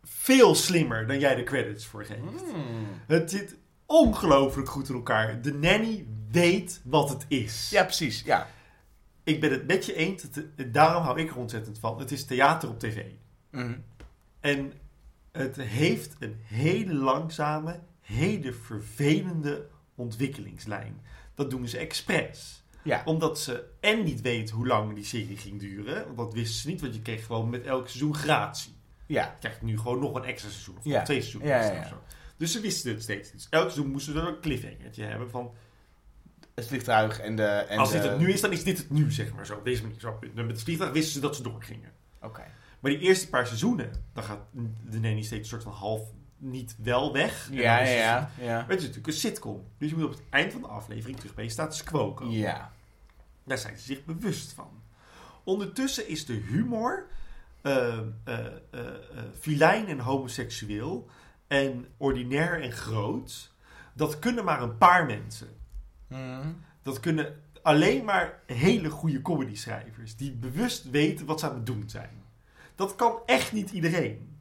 veel slimmer dan jij de credits voor geeft. Hmm. Het zit ongelooflijk goed in elkaar. De nanny weet wat het is. Ja, precies. Ja. Ik ben het met je eens. Daarom hou ik er ontzettend van. Het is theater op tv. Mhm. En het heeft een hele langzame, hele vervelende ontwikkelingslijn. Dat doen ze expres. Ja. Omdat ze en niet weten hoe lang die serie ging duren. Want dat wisten ze niet, want je kreeg gewoon met elk seizoen gratie. Ja. Je krijgt nu gewoon nog een extra seizoen. Of Ja. twee seizoenen. Ja, ja, ja. of zo. Dus ze wisten het steeds niet. Dus elk seizoen moesten ze een cliffhangertje hebben van... Het vliegtuig en de... En als de... dit het nu is, dan is dit het nu, zeg maar zo. Op deze manier. Zo. Met het vliegtuig wisten ze dat ze doorgingen. Oké. Maar die eerste paar seizoenen, dan gaat de nanny steeds een soort van half niet wel weg. Ja, ja, ja. Ja. Het is natuurlijk een sitcom. Dus je moet op het eind van de aflevering terug bij je status quo komen. Ja. Daar zijn ze zich bewust van. Ondertussen is de humor eh eh eh eh, filijn en homoseksueel en ordinair en groot. Dat kunnen maar een paar mensen. Mhm. Dat kunnen alleen maar hele goede comedy schrijvers die bewust weten wat ze aan het doen zijn. Dat kan echt niet iedereen.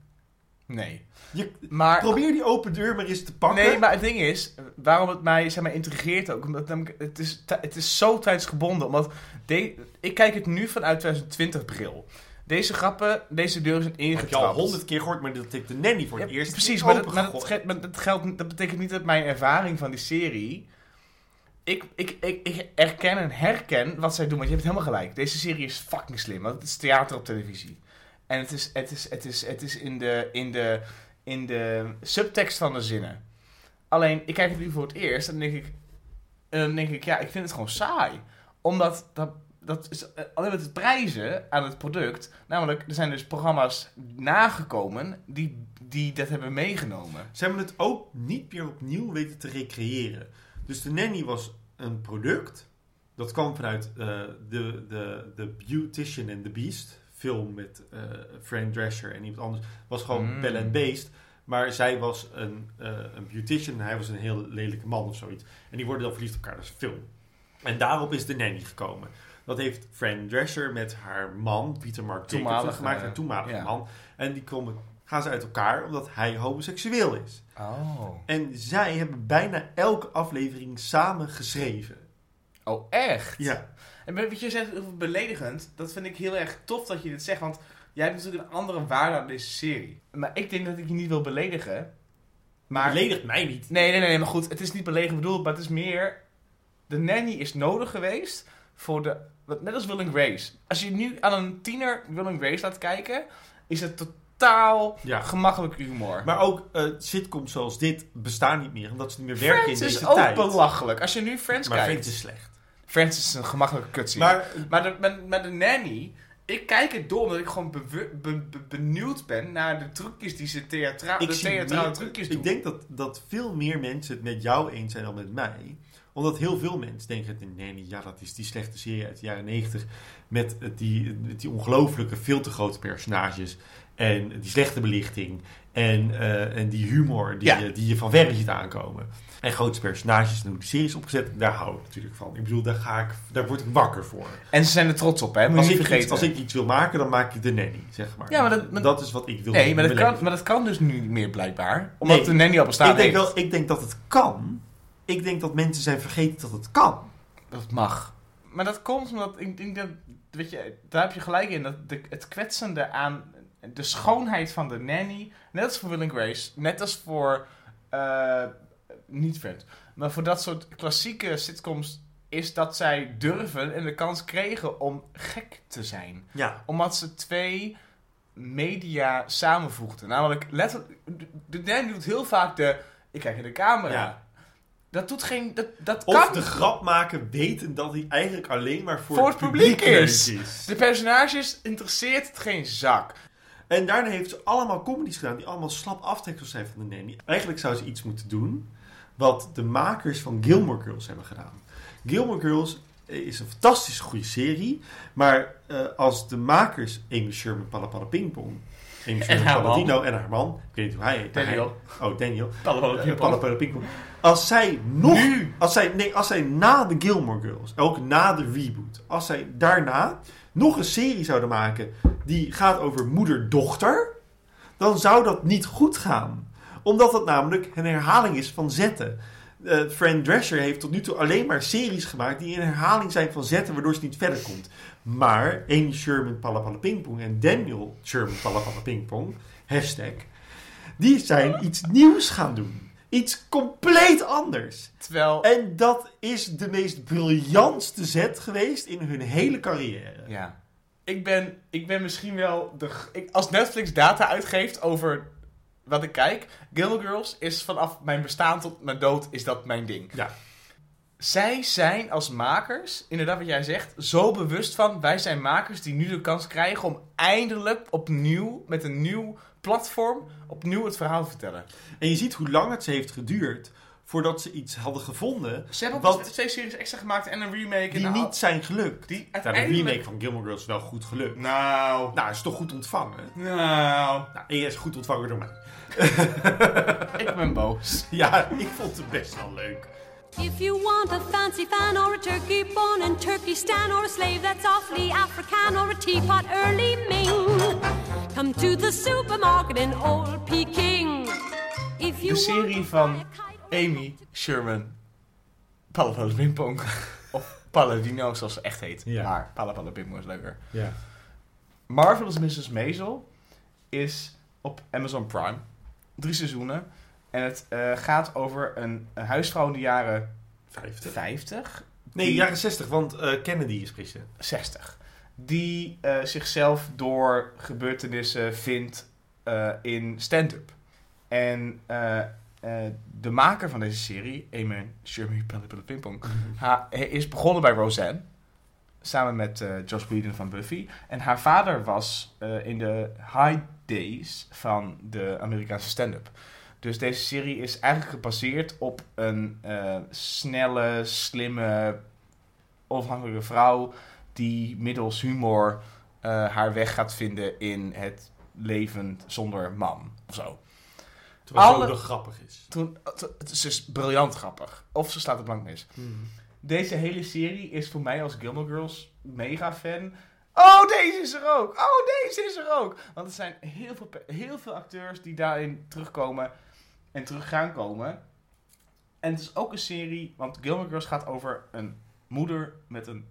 Nee. Je, Maar, probeer die open deur maar eens te pakken. nee, maar het ding is, waarom het mij, zeg maar, intrigeert ook, omdat namelijk het is, het is zo tijdsgebonden. Omdat de- ik kijk het nu vanuit 2020 bril. Deze grappen, deze deuren zijn heb je al ingetrapt. honderd keer gehoord, maar dat heeft de nanny voor het Ja, eerst precies, maar, dat, maar, dat, maar dat, geldt, dat betekent niet dat mijn ervaring van die serie... Ik, ik, ik, ik erken en herken wat zij doen, want je hebt helemaal gelijk. Deze serie is fucking slim, want het is theater op televisie. En het is, het is, het is, het is in, de, in, de, in de subtekst van de zinnen. Alleen, ik kijk het nu voor het eerst en dan denk ik... En dan denk ik, ja, ik vind het gewoon saai. Omdat dat, dat is eh, alleen met het prijzen aan het product. Namelijk, er zijn dus programma's nagekomen die, die dat hebben meegenomen. Ze hebben het ook niet meer opnieuw weten te recreëren. Dus de nanny was een product. Dat kwam vanuit eh, de, de, de Beautician and the Beast. Film met eh Fran Drescher en iemand anders. was gewoon Mm. Bell and Beast. Maar zij was een, eh, een beautician en hij was een heel lelijke man of zoiets. En die worden dan verliefd op elkaar. Dat is een film. En daarop is de nanny gekomen. Dat heeft Fran Drescher met haar man, Peter Mark Jacobson, gemaakt. Haar toenmalige ja. man. En die komen, gaan ze uit elkaar omdat hij homoseksueel is. Oh. En zij hebben bijna elke aflevering samen geschreven. Oh, echt? Ja. En wat je zegt over beledigend, dat vind ik heel erg tof dat je dit zegt. Want jij hebt natuurlijk een andere waarde aan deze serie. Maar ik denk dat ik je niet wil beledigen. Maar... Beledigt mij niet. Nee, nee, nee, nee, maar goed, het is niet beledigend bedoeld, maar het is meer... De nanny is nodig geweest voor de... Net als Will and Grace. Als je nu aan een tiener Will and Grace laat kijken, is het totaal Ja. gemakkelijk humor. Maar ook eh, sitcoms zoals dit bestaan niet meer, omdat ze niet meer werken Friends in is deze ook tijd. belachelijk. Als je nu Friends Maar kijkt... Friends is slecht. Friends is een gemakkelijke kutserie. Maar Maar de, met, met de nanny, ik kijk het door omdat ik gewoon bewu- be- be- benieuwd ben naar de trucjes die ze theatra de theatrale meer- trucjes doen. Ik denk dat, dat veel meer mensen het met jou eens zijn dan met mij. Omdat heel veel mensen denken, nee, nee, ja, dat is die slechte serie uit de jaren negentig. Met die, met die ongelooflijke, veel te grote personages. En die slechte belichting. En, eh, en die humor die, Ja. je, die je van verre ziet aankomen. En grote personages en hoe de serie is opgezet, daar hou ik natuurlijk van. Ik bedoel, daar, ga ik, daar word ik wakker voor. En ze zijn er trots op, hè? Moet Als ik, iets, als ik iets wil maken, dan maak ik de nanny, zeg maar. Ja, maar dat- maar- dat is wat ik wil nee, maar dat, kan, maar dat kan dus nu niet meer blijkbaar. Omdat Nee. de nanny al bestaat ik denk, wel, ik denk dat het kan. Ik denk dat mensen zijn vergeten dat het kan. Dat mag. Maar dat komt omdat, ik denk dat, weet je, daar heb je gelijk in. Dat de, het kwetsende aan de schoonheid van de nanny, net als voor Will and Grace, net als voor, eh, niet Friends, maar voor dat soort klassieke sitcoms, is dat zij durven en de kans kregen om gek te zijn. Ja. Omdat ze twee media samenvoegden. Namelijk, letterlijk, de- de nanny doet heel vaak de, ik kijk in de camera. Ja. Dat doet geen, dat, dat Of kan de grap maken weten dat hij eigenlijk alleen maar voor, Voor het publiek is. is. De personages interesseert het geen zak. En daarna heeft ze allemaal comedies gedaan die allemaal slap aftreksels zijn van de nanny. Eigenlijk zou ze iets moeten doen wat de makers van Gilmore Girls hebben gedaan. Gilmore Girls is een fantastisch goede serie, maar eh, als de makers Amy Sherman Palla Pingpong, Haar Palladino en haar man, ik weet niet hoe hij heet. Daniel. hij- oh, Daniel. Palla Eh. Als zij nog, Nu. als zij, nee, als zij na de Gilmore Girls, ook na de reboot, als zij daarna nog een serie zouden maken die gaat over moeder-dochter, dan zou dat niet goed gaan. Omdat dat namelijk een herhaling is van zetten. Eh Fran Drescher heeft tot nu toe alleen maar series gemaakt die een herhaling zijn van zetten, waardoor ze niet verder komt. Maar Amy Sherman Palla Palla Pingpong en Daniel Sherman Palla Palla Pingpong, hashtag, die zijn iets nieuws gaan doen. Iets compleet anders. Terwijl... En dat is de meest briljantste zet geweest in hun hele carrière. Ja. Ik ben, ik ben misschien wel... De, ik, als Netflix data uitgeeft over wat ik kijk... Gilmore Girls is vanaf mijn bestaan tot mijn dood is dat mijn ding. Ja. Zij zijn als makers, inderdaad wat jij zegt, zo bewust van... Wij zijn makers die nu de kans krijgen om eindelijk opnieuw... met een nieuw platform opnieuw het verhaal te vertellen. En je ziet hoe lang het ze heeft geduurd voordat ze iets hadden gevonden Ze hebben Wat- twee series extra gemaakt en een remake. die en niet zijn gelukt. Die Nou, de remake van Gilmore Girls is wel goed gelukt. Nou... Nou, is toch goed ontvangen? Nou... Nou, en jij is goed ontvangen door mij. Ik ben boos. Ja, ik vond het best wel leuk. If you want a fancy fan or a turkey born in Turkestan or a slave that's awfully African or a teapot early Ming, Come to the supermarket in Old Peking. If you De serie van Amy Sherman Palapala Pingpong. Of Paladino, zoals ze echt heet. Ja. Maar Palapala Pingpong is leuker. Ja. Marvelous Mrs. Maisel is op Amazon Prime. Drie seizoenen. En het eh, gaat over een, een huisvrouw in de jaren 50. 50, Nee, Die- jaren 60, want eh, Kennedy is president. 60. Die eh, zichzelf door gebeurtenissen vindt in stand-up. En de maker van deze serie, Pelle Pingpong, ha- hij is begonnen bij Roseanne. Samen met Josh Whedon van Buffy. En haar vader was in de high days van de Amerikaanse stand-up. Dus deze serie is eigenlijk gebaseerd op een eh, snelle, slimme, onafhankelijke vrouw die middels humor eh, haar weg gaat vinden in het leven zonder man of zo. Terwijl Alle- het grappig is. Toen, het is dus briljant grappig. Of ze slaat het blank mis. Deze hele serie is voor mij als Gilmore Girls mega fan. Oh, deze is er ook! Oh, deze is er ook! Want er zijn heel veel, heel veel acteurs die daarin terugkomen en terug gaan komen. En het is ook een serie, want Gilmore Girls gaat over een moeder met een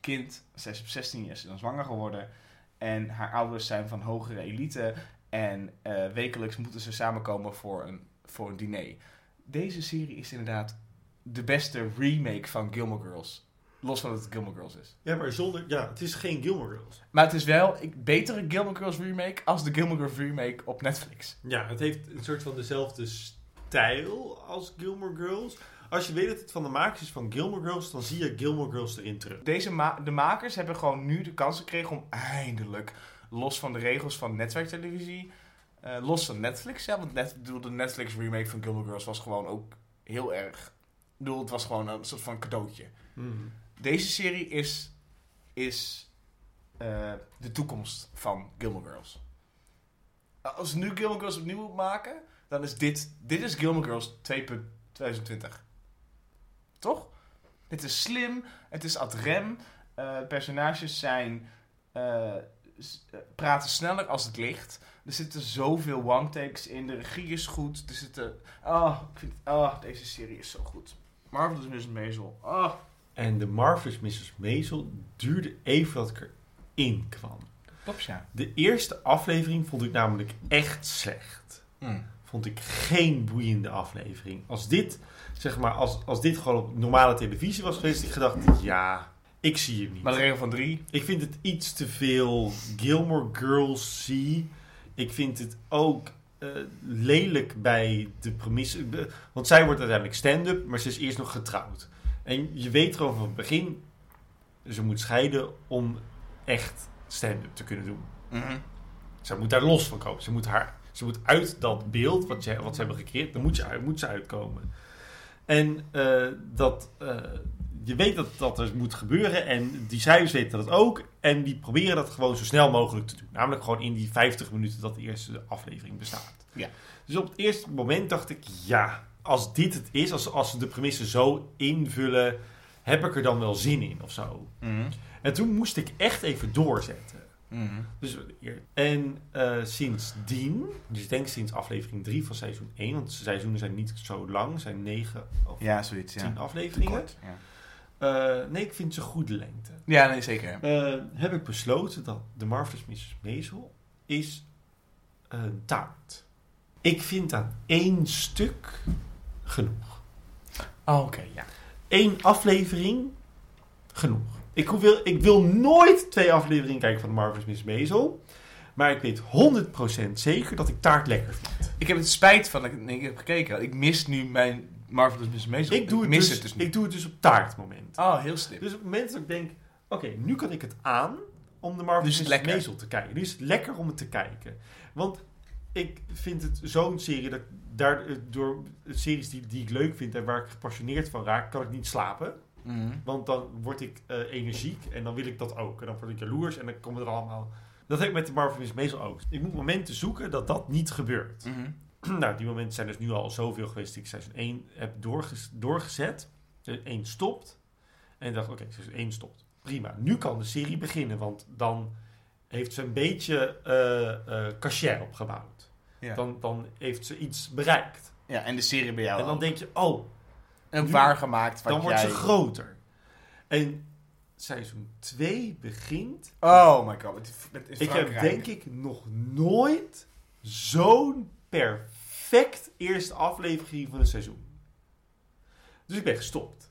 kind. Zij is op 16 is ze dan zwanger geworden. En haar ouders zijn van hogere elite. En eh, wekelijks moeten ze samenkomen voor een, voor een diner. Deze serie is inderdaad de beste remake van Gilmore Girls. Los van dat het Gilmore Girls is. Ja, maar zonder... Ja, het is geen Gilmore Girls. Maar het is wel een betere Gilmore Girls remake als de Gilmore Girls remake op Netflix. Ja, het heeft een soort van dezelfde stijl als Gilmore Girls. Als je weet dat het van de makers is van Gilmore Girls, dan zie je Gilmore Girls erin terug. Deze ma- de makers hebben gewoon nu de kans gekregen om eindelijk, los van de regels van netwerktelevisie, eh, los van Netflix, ja, want net, de Netflix remake van Gilmore Girls was gewoon ook heel erg, ik bedoel, het was gewoon een soort van cadeautje. Deze serie is, is eh, de toekomst van Gilmore Girls. Als ze nu Gilmore Girls opnieuw maken, dan is dit, dit is Gilmore Girls 2.2020. Toch? Dit is slim, het is ad rem, eh, personages zijn, eh, praten sneller als het licht. Er zitten zoveel one-takes in, de regie is goed, er zitten... Oh, ik vind, oh, deze serie is zo goed. Marvelous Miss Maisel. Oh. En de Marvelous Mrs. Maisel duurde even dat ik erin kwam. Klopt, ja. De eerste aflevering vond ik namelijk echt slecht. Vond ik geen boeiende aflevering. Als dit, zeg maar, als, als dit gewoon op normale televisie was geweest, ik gedacht, ja, ik zie hem niet. Maar de regel van drie. Ik vind het iets te veel Gilmore Girls zie. Ik vind het ook eh, lelijk bij de premisse. Want zij wordt uiteindelijk stand-up, maar ze is eerst nog getrouwd. En je weet gewoon van het begin, ze moet scheiden om echt stand-up te kunnen doen. Ze moet daar los van komen. Ze moet, haar, ze moet uit dat beeld wat, ze, wat ze hebben gecreëerd, dan moet moet ze uitkomen. En eh, dat, eh, je weet dat dat er moet gebeuren en die cijfers weten dat ook. En die proberen dat gewoon zo snel mogelijk te doen. Namelijk gewoon in die 50 minuten dat de eerste aflevering bestaat. Ja. Dus op het eerste moment dacht ik, ja, als dit het is, als, als ze de premisse zo invullen, heb ik er dan wel zin in of zo. En toen moest ik echt even doorzetten. Dus, en eh, sindsdien, dus ik denk sinds aflevering 3 van seizoen 1, want seizoenen zijn niet zo lang, zijn 9 of Ja, zoiets, 10 ja. afleveringen. Kort, ja. Eh, nee, ik vind ze goede lengte. Ja, nee, zeker. Eh, heb ik besloten dat de Marvelous Mrs. Maisel is een taart. Ik vind aan één stuk genoeg. Oh, oké, ja. Eén aflevering genoeg. Ik, wil- ik wil nooit twee afleveringen kijken van de Marvelous Miss Maisel. Maar ik weet 100% zeker dat ik taart lekker vind. Ik heb het spijt van dat ik het heb gekeken. Ik mis nu mijn Marvelous Miss Maisel. Ik doe het, mis dus, het dus niet. ik doe het dus op taartmoment. Oh, heel slim. Dus op het moment dat ik denk... Oké, nu kan ik het aan om de Marvelous Dus Miss. Maisel te kijken. Nu is het lekker om het te kijken. Want ik vind het zo'n serie dat ik daar eh, door series die, die ik leuk vind en waar ik gepassioneerd van raak, kan ik niet slapen. Mhm. Want dan word ik eh, energiek en dan wil ik dat ook. En dan word ik jaloers en dan komen er allemaal... Dat heb ik met de Marvel Maisel ook. Ik moet momenten zoeken dat dat niet gebeurt. Mhm. nou, die momenten zijn dus nu al zoveel geweest. dat Ik seizoen 1 heb doorges- doorgezet. Seizoen 1 stopt. En ik dacht, oké, seizoen 1 stopt. Prima. Nu kan de serie beginnen, want dan heeft ze een beetje eh cachet opgebouwd. Ja. Dan, dan heeft ze iets bereikt. ja, en de serie bij jou en dan ook. denk je, oh, nu- waargemaakt wat dan wordt jij... ze groter. En seizoen 2 begint. Oh my god, Ik heb denk ik nog nooit zo'n perfect eerste aflevering van een seizoen. Dus ik ben gestopt.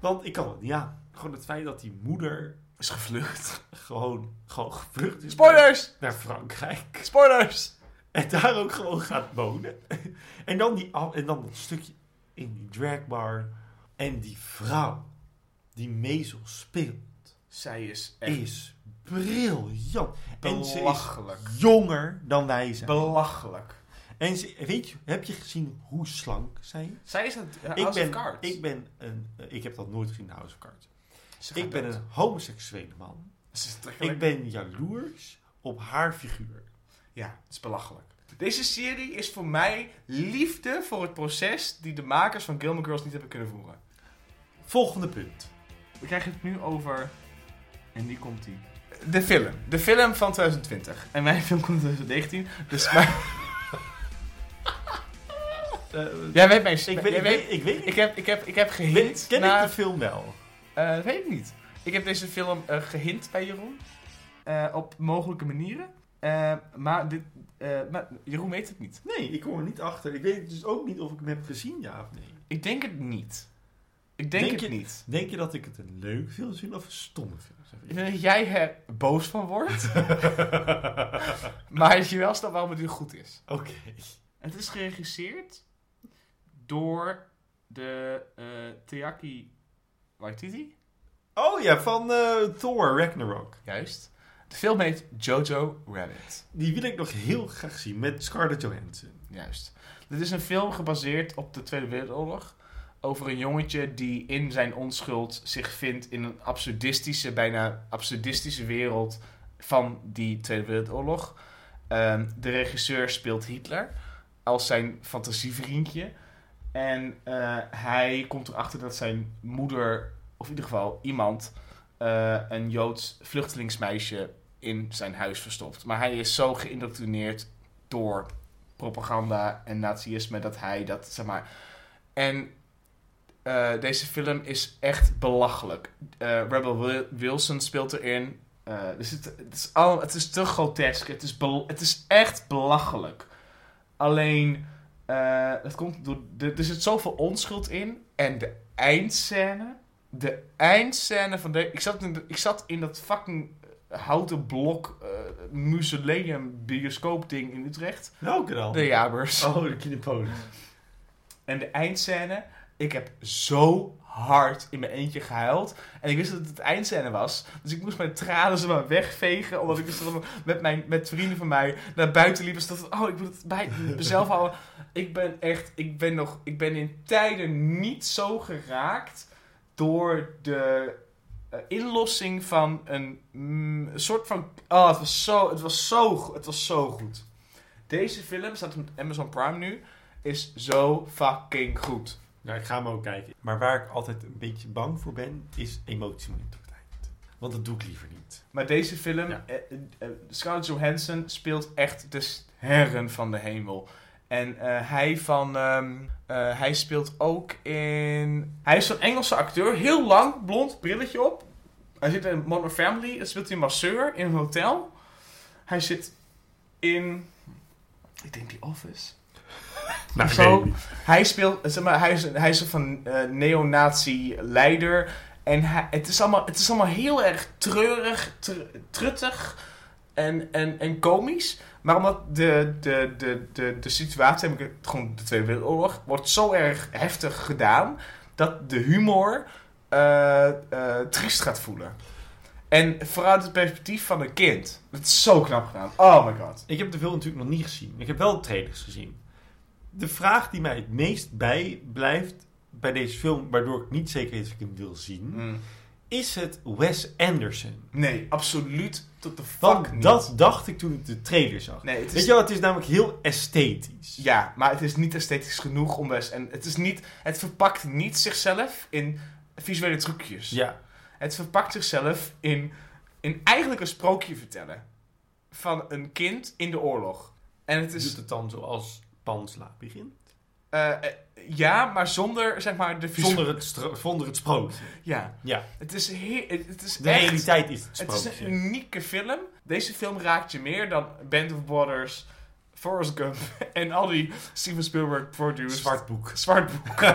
Want ik kan het niet aan. Gewoon het feit dat die moeder Is gevlucht. gewoon, gewoon gevlucht is Spoilers! naar Frankrijk. Spoilers! En daar ook gewoon gaat wonen. En dan, die, en dan dat stukje in die dragbar. En die vrouw die Maisel speelt, Zij is echt is briljant. En ze is jonger dan wij zijn. Belachelijk. En ze, weet je, heb je gezien hoe slank zij is? Zij is uh, Ik House ben, of Cards. ik ben een, eh, ik heb dat nooit gezien, House of Cards. Ik ben dood. een homoseksuele man. Ik ben jaloers op haar figuur. Ja, het is belachelijk. Deze serie is voor mij liefde voor het proces die de makers van Gilmore Girls niet hebben kunnen voeren. Volgende punt. We krijgen het nu over... En die komt die. De film. De film van 2020. En mijn film komt in 2019. Dus maar... Jij weet mijn... ik, ik, weet, ik weet, ik, heb, ik, heb, ik heb gehint ken naar... ik de film wel? Eh, dat weet ik niet. Ik heb deze film eh, gehint bij Jeroen. Eh, op mogelijke manieren. Maar, dit, maar Jeroen weet het niet. Nee, ik kom er niet achter. Ik weet dus ook niet of ik hem heb gezien, ja of nee. Ik denk het niet. Ik denk, Denk het je- niet. Denk je dat ik het een leuk film vind of een stomme film dat jij er boos van wordt. maar dat je wel snapt waarom het nu goed is. Oké. Het is geregisseerd door de Teaki Waititi. Oh ja, van eh, Thor Ragnarok. Juist. De film heet Jojo Rabbit. Die wil ik nog heel graag zien met Scarlett Johansson. Juist. Dit is een film gebaseerd op de Tweede Wereldoorlog. Over een jongetje die in zijn onschuld zich vindt in een absurdistische, bijna absurdistische wereld van die Tweede Wereldoorlog. Ehm, de regisseur speelt Hitler als zijn fantasievriendje. En eh, hij komt erachter dat zijn moeder, of in ieder geval iemand, eh, een Joods vluchtelingsmeisje in zijn huis verstopt. Maar hij is zo geïndoctrineerd door propaganda en nazisme dat hij dat, zeg maar... En eh, deze film is echt belachelijk. Rebel Wi- Wilson speelt erin. Dus het, het, is al, het is te grotesk. Het is, het is echt belachelijk. Alleen, eh het komt door, de- er zit zoveel onschuld in. En de eindscène. De eindscène van de. Ik zat in, de- ik zat in dat fucking houten blok eh museum bioscoop ding in Utrecht. Welke dan? De Jabers. Oh, de Kinepolis. En de eindscène, ik heb zo hard in mijn eentje gehuild. En ik wist dat het het eindscène was. Dus ik moest mijn tranen zo maar wegvegen. Omdat ik dus met, mijn, met vrienden van mij naar buiten liep. En stond van, oh, ik moet het bij mezelf houden. Ik ben echt, ik ben nog, ik ben in tijden niet zo geraakt door de eh, inlossing van een mm, soort van, oh, het was zo, het was zo, het was zo goed. Deze film staat op Amazon Prime nu is zo fucking goed. Nou, ik ga hem ook kijken. Maar waar ik altijd een beetje bang voor ben, is emotiemomenten op het eind. Want dat doe ik liever niet. Maar deze film, Ja. eh, eh, eh, Scarlett Johansson speelt echt de sterren van de hemel. En eh, hij van, ehm, eh, hij speelt ook in, hij is zo'n Engelse acteur, heel lang, blond, brilletje op. Hij zit in Modern Family, dan speelt hij een masseur in een hotel. Hij zit in, ik denk The Office. Nou, Zo. Hij speelt, zeg maar, hij is, hij is een van eh neonazi-leider. En hij, het, is allemaal, het is allemaal heel erg treurig, tr- truttig en, en, en komisch. Maar omdat de, de, de, de, de situatie, heb ik het gewoon de Tweede Wereldoorlog, wordt zo erg heftig gedaan dat de humor eh, eh, triest gaat voelen. En vanuit het perspectief van een kind. Dat is zo knap gedaan. Oh my god. Ik heb de film natuurlijk nog niet gezien. Ik heb wel trailers gezien. De vraag die mij het meest bijblijft bij deze film, waardoor ik niet zeker weet of ik hem wil zien, Mm. is het Wes Anderson. Nee, absoluut tot de fuck Want niet. dat dacht ik toen ik de trailer zag. Nee, het is Weet je wel, het is namelijk heel esthetisch. Ja, maar het is niet esthetisch genoeg om best. En het is niet. Het verpakt niet zichzelf in visuele trucjes. Ja. Het verpakt zichzelf in een, eigenlijk een sprookje vertellen. Van een kind in de oorlog. En het Doet is... het dan zoals Pansla begint? eh, eh, ja, maar zonder, zeg maar, de... Zonder het, zonder het sprookje. Ja. Ja, Het is, het is de echt... realiteit is het Het is sprookje. een unieke film. Deze film raakt je meer dan Band of Brothers, Forrest Gump en al die Steven Spielberg produced... Zwart boek. Zwart boek.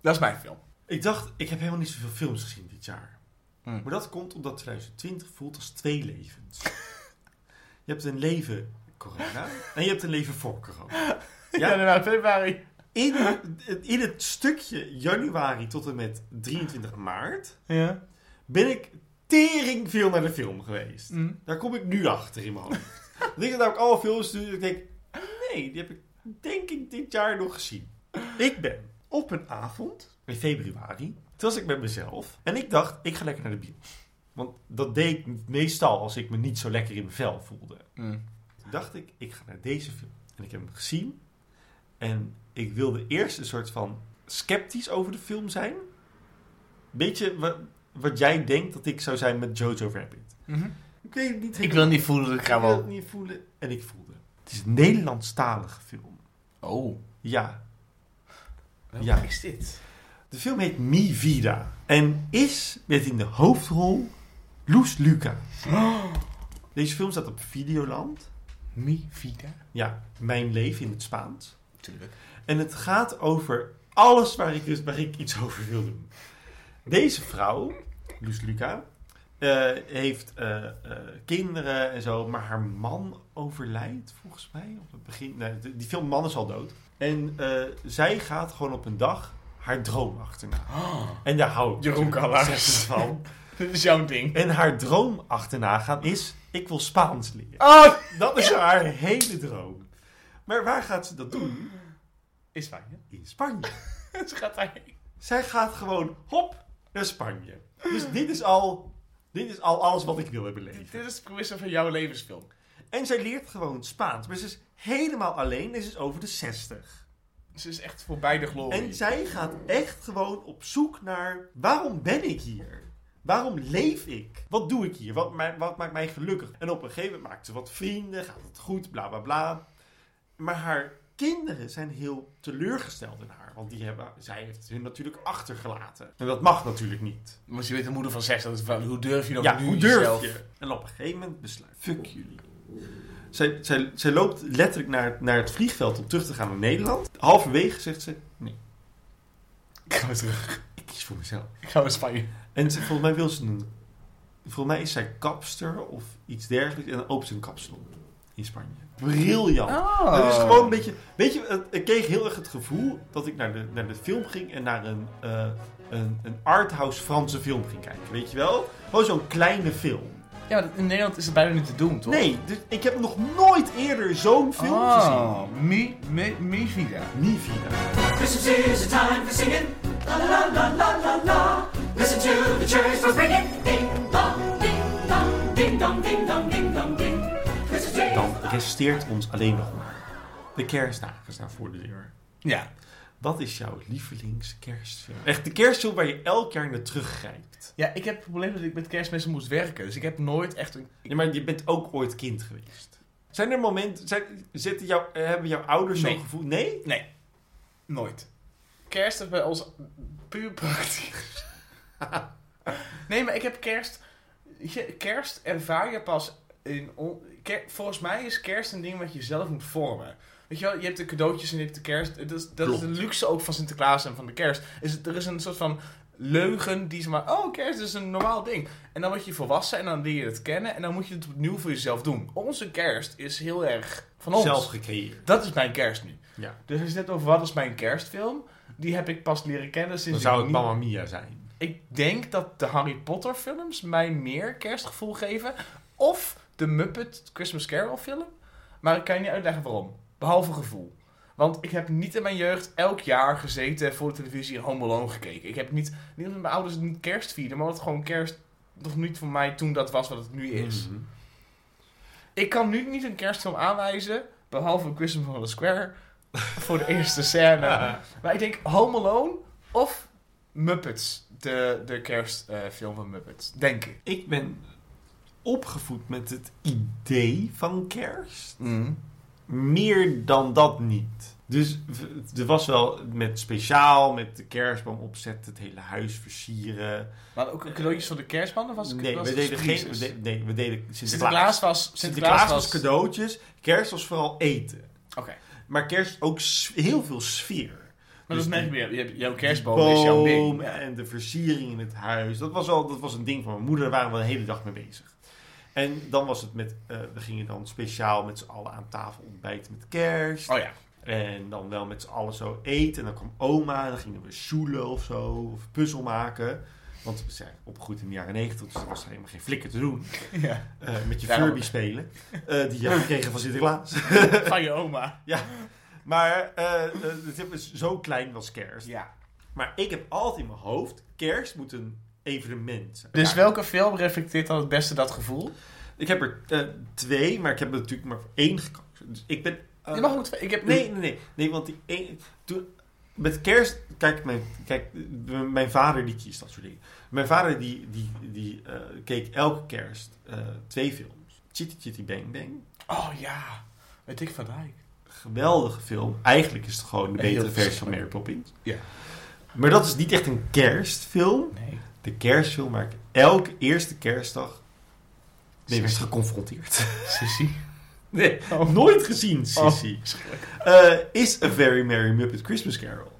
Dat is mijn film. ik dacht, ik heb helemaal niet zoveel films gezien dit jaar. Hmm. Maar dat komt omdat 2020 voelt als twee levens. je hebt een leven corona en je hebt een leven voor corona. Ja? Januari, februari. In, in het stukje januari tot en met 23 maart Ja. ben ik tering veel naar de film geweest. Mm. Daar kom ik nu achter in mijn hoofd. Ik heb namelijk alle films die ik denk, nee, die heb ik denk ik dit jaar nog gezien. Ik ben op een avond, in februari, toen was ik met mezelf. En ik dacht, ik ga lekker naar de bios. Want dat deed ik meestal als ik me niet zo lekker in mijn vel voelde. Mm. Dacht ik, ik ga naar deze film. En ik heb hem gezien. En ik wilde eerst een soort van sceptisch over de film zijn. Beetje wat, wat jij denkt dat ik zou zijn met Jojo Rabbit. Mhm. Ik weet het niet Ik wil niet voelen dat ik ga ik wil het wel... niet voelen. En ik voelde. Het is een Nederlandstalige film. Oh. Ja. Welke Ja. is dit? De film heet Mi Vida. En is met in de hoofdrol Loes Luca. Deze film staat op Videoland. Mi Vida. Ja, Mijn leven in het Spaans. Tuurlijk. En het gaat over alles waar ik, dus, waar ik iets over wil doen. Deze vrouw, Loes Luca, eh, heeft eh, eh, kinderen en zo, maar haar man overlijdt volgens mij op het begin. Nee, die film Man is al dood. En zij gaat gewoon op een dag haar droom achterna. En daar hou ik Jeroen Kallaars. van. Dit is jouw ding. En haar droom achterna gaan is, ik wil Spaans leren. Oh! Dat is haar hele droom. Maar waar gaat ze dat doen? Is fijn, In Spanje. Ze gaat daarheen. Zij gaat gewoon hop naar Spanje. Dus dit is al, dit is al alles wat ik wil hebben leven. Dit is de premisse van jouw levensfilm. En zij leert gewoon Spaans. Maar ze is helemaal alleen en ze is over de 60. Ze is echt voorbij de glorie. En zij gaat echt gewoon op zoek naar waarom ben ik hier? Waarom leef ik? Wat doe ik hier? Wat, wat maakt mij gelukkig? En op een gegeven moment maakt ze wat vrienden, gaat het goed, bla bla bla. Maar haar kinderen zijn heel teleurgesteld in haar. Want die hebben, zij heeft hun natuurlijk achtergelaten. En dat mag natuurlijk niet. Want je weet de moeder van seks, dat is wel, hoe durf je dan Ja, nu hoe durf jezelf... je? En op een gegeven moment besluit, fuck jullie. Zij, zij, zij loopt letterlijk naar, naar het vliegveld om terug te gaan naar Nederland. Halverwege zegt ze, nee, Ik ga weer terug. Kies voor mezelf. Ik ga weer Spanje. En ze, volgens mij wil ze een... Volgens mij is zij kapster of iets dergelijks. En dan opent ze een kapsalon in Spanje. Briljant. Oh. Het is gewoon een beetje... Weet je, het- ik kreeg heel erg het gevoel dat ik naar de, naar de film ging en naar een, eh een, een arthouse Franse film ging kijken. Weet je wel? Gewoon zo'n kleine film. Ja, maar in Nederland is het bijna niet te doen, toch? Nee, dus ik heb nog nooit eerder zo'n film Oh, mi, mi, mi vida. gezien. Mi vida. Christmas is a time for singing. La la la la la la. Listen to the cherries for ringing. Ding dong, ding dong, ding dong, ding dong, ding dong, ding. Dan resteert ons alleen nog maar de kerstdagen staan voor de deur. Ja. Wat is jouw lievelingskerstfilm? Echt de kerstfilm waar je elk jaar naar teruggrijpt. Ja, ik heb het probleem dat ik met kerstmensen moest werken. Dus ik heb nooit echt een... Ja, maar je bent ook ooit kind geweest. Zijn er momenten, zijn, zitten jou, hebben jouw ouders Nee. zo'n gevoel? Nee? Nee. Nooit. Kerst is bij ons puur praktisch. nee, maar ik heb kerst... Kerst ervaar je pas in... on- ker- volgens mij is kerst een ding wat je zelf moet vormen. Weet je wel, je hebt de cadeautjes en je hebt de kerst. Dat is, dat is de luxe ook van Sinterklaas en van de kerst. Is, er is een soort van leugen die ze maar... Oh, kerst is een normaal ding. En dan word je volwassen en dan leer je het kennen. En dan moet je het opnieuw voor jezelf doen. Onze kerst is heel erg van ons. Zelf gecreëerd. Dat is mijn kerst nu. Ja. Dus als je het net over wat is mijn kerstfilm, die heb ik pas leren kennen sinds Dan zou het Mamma Mia zijn. Ik denk dat de Harry Potter films mij meer kerstgevoel geven. Of de Muppet Christmas Carol film. Maar ik kan je niet uitleggen waarom. Behalve gevoel. Want ik heb niet in mijn jeugd elk jaar gezeten voor de televisie en Home Alone gekeken. Ik heb niet, niet omdat mijn ouders niet kerst vierden, maar omdat het gewoon kerst nog niet voor mij toen dat was wat het nu is. Mhm. Ik kan nu niet een kerstfilm aanwijzen, behalve Christmas on the Square, voor de eerste scène. Maar ik denk Home Alone of Muppets. De, de kerstfilm van Muppets. Denk ik. Ik ben opgevoed met het idee van kerst. Meer dan dat niet. Dus er was wel met speciaal, met de kerstboom opzetten, het hele huis versieren. Maar ook cadeautjes voor de kerstman? Of was het Nee, was we deden geen. We deden, nee, we deden Sinterklaas. Sinterklaas was... Sinterklaas was cadeautjes. Kerst was vooral eten. Oké. Maar kerst ook heel veel sfeer. Maar dat Dus die meer. Je hebt- Jouw kerstboom is jouw ding. en de versiering in het huis. Dat was, wel, dat was een ding van mijn moeder. Daar waren we de hele dag mee bezig. En dan was het met... eh, we gingen dan speciaal met z'n allen aan tafel ontbijten met kerst. Oh ja. En dan wel met z'n allen zo eten. En dan kwam oma. En dan gingen we sjoelen of zo. Of puzzel maken. Want we zijn opgegroeid in de jaren negentig. Dus er was helemaal geen flikker te doen. ja. Eh, met je Daarom. Furby spelen. eh, die je had gekregen van Sinterklaas. Van je oma. Maar eh, het is zo klein was kerst. Ja. Maar ik heb altijd in mijn hoofd, kerst moet een evenement zijn. Dus Ja. welke film reflecteert dan het beste dat gevoel? Ik heb er twee, maar ik heb er natuurlijk maar één gekozen. Dus ik ben... Je mag ook twee. Ik heb nee, nee, nee. Nee, want die één... Toen, met kerst... Kijk, mijn, kijk, mijn vader die kiest dat soort dingen. Mijn vader die, die, die eh, keek elke kerst eh, twee films. Chitty Chitty Bang Bang. Oh ja. Met Dick van Dijk. Geweldige film. Eigenlijk is het gewoon de betere versie van. Mary Poppins. Ja. Maar dat is niet echt een kerstfilm. Nee. de kerstfilm waar ik elke eerste kerstdag mee werd geconfronteerd. Sissy. Nee, Oh. nooit gezien, Sissy. Eh, is A Very Merry Muppet Christmas Carol.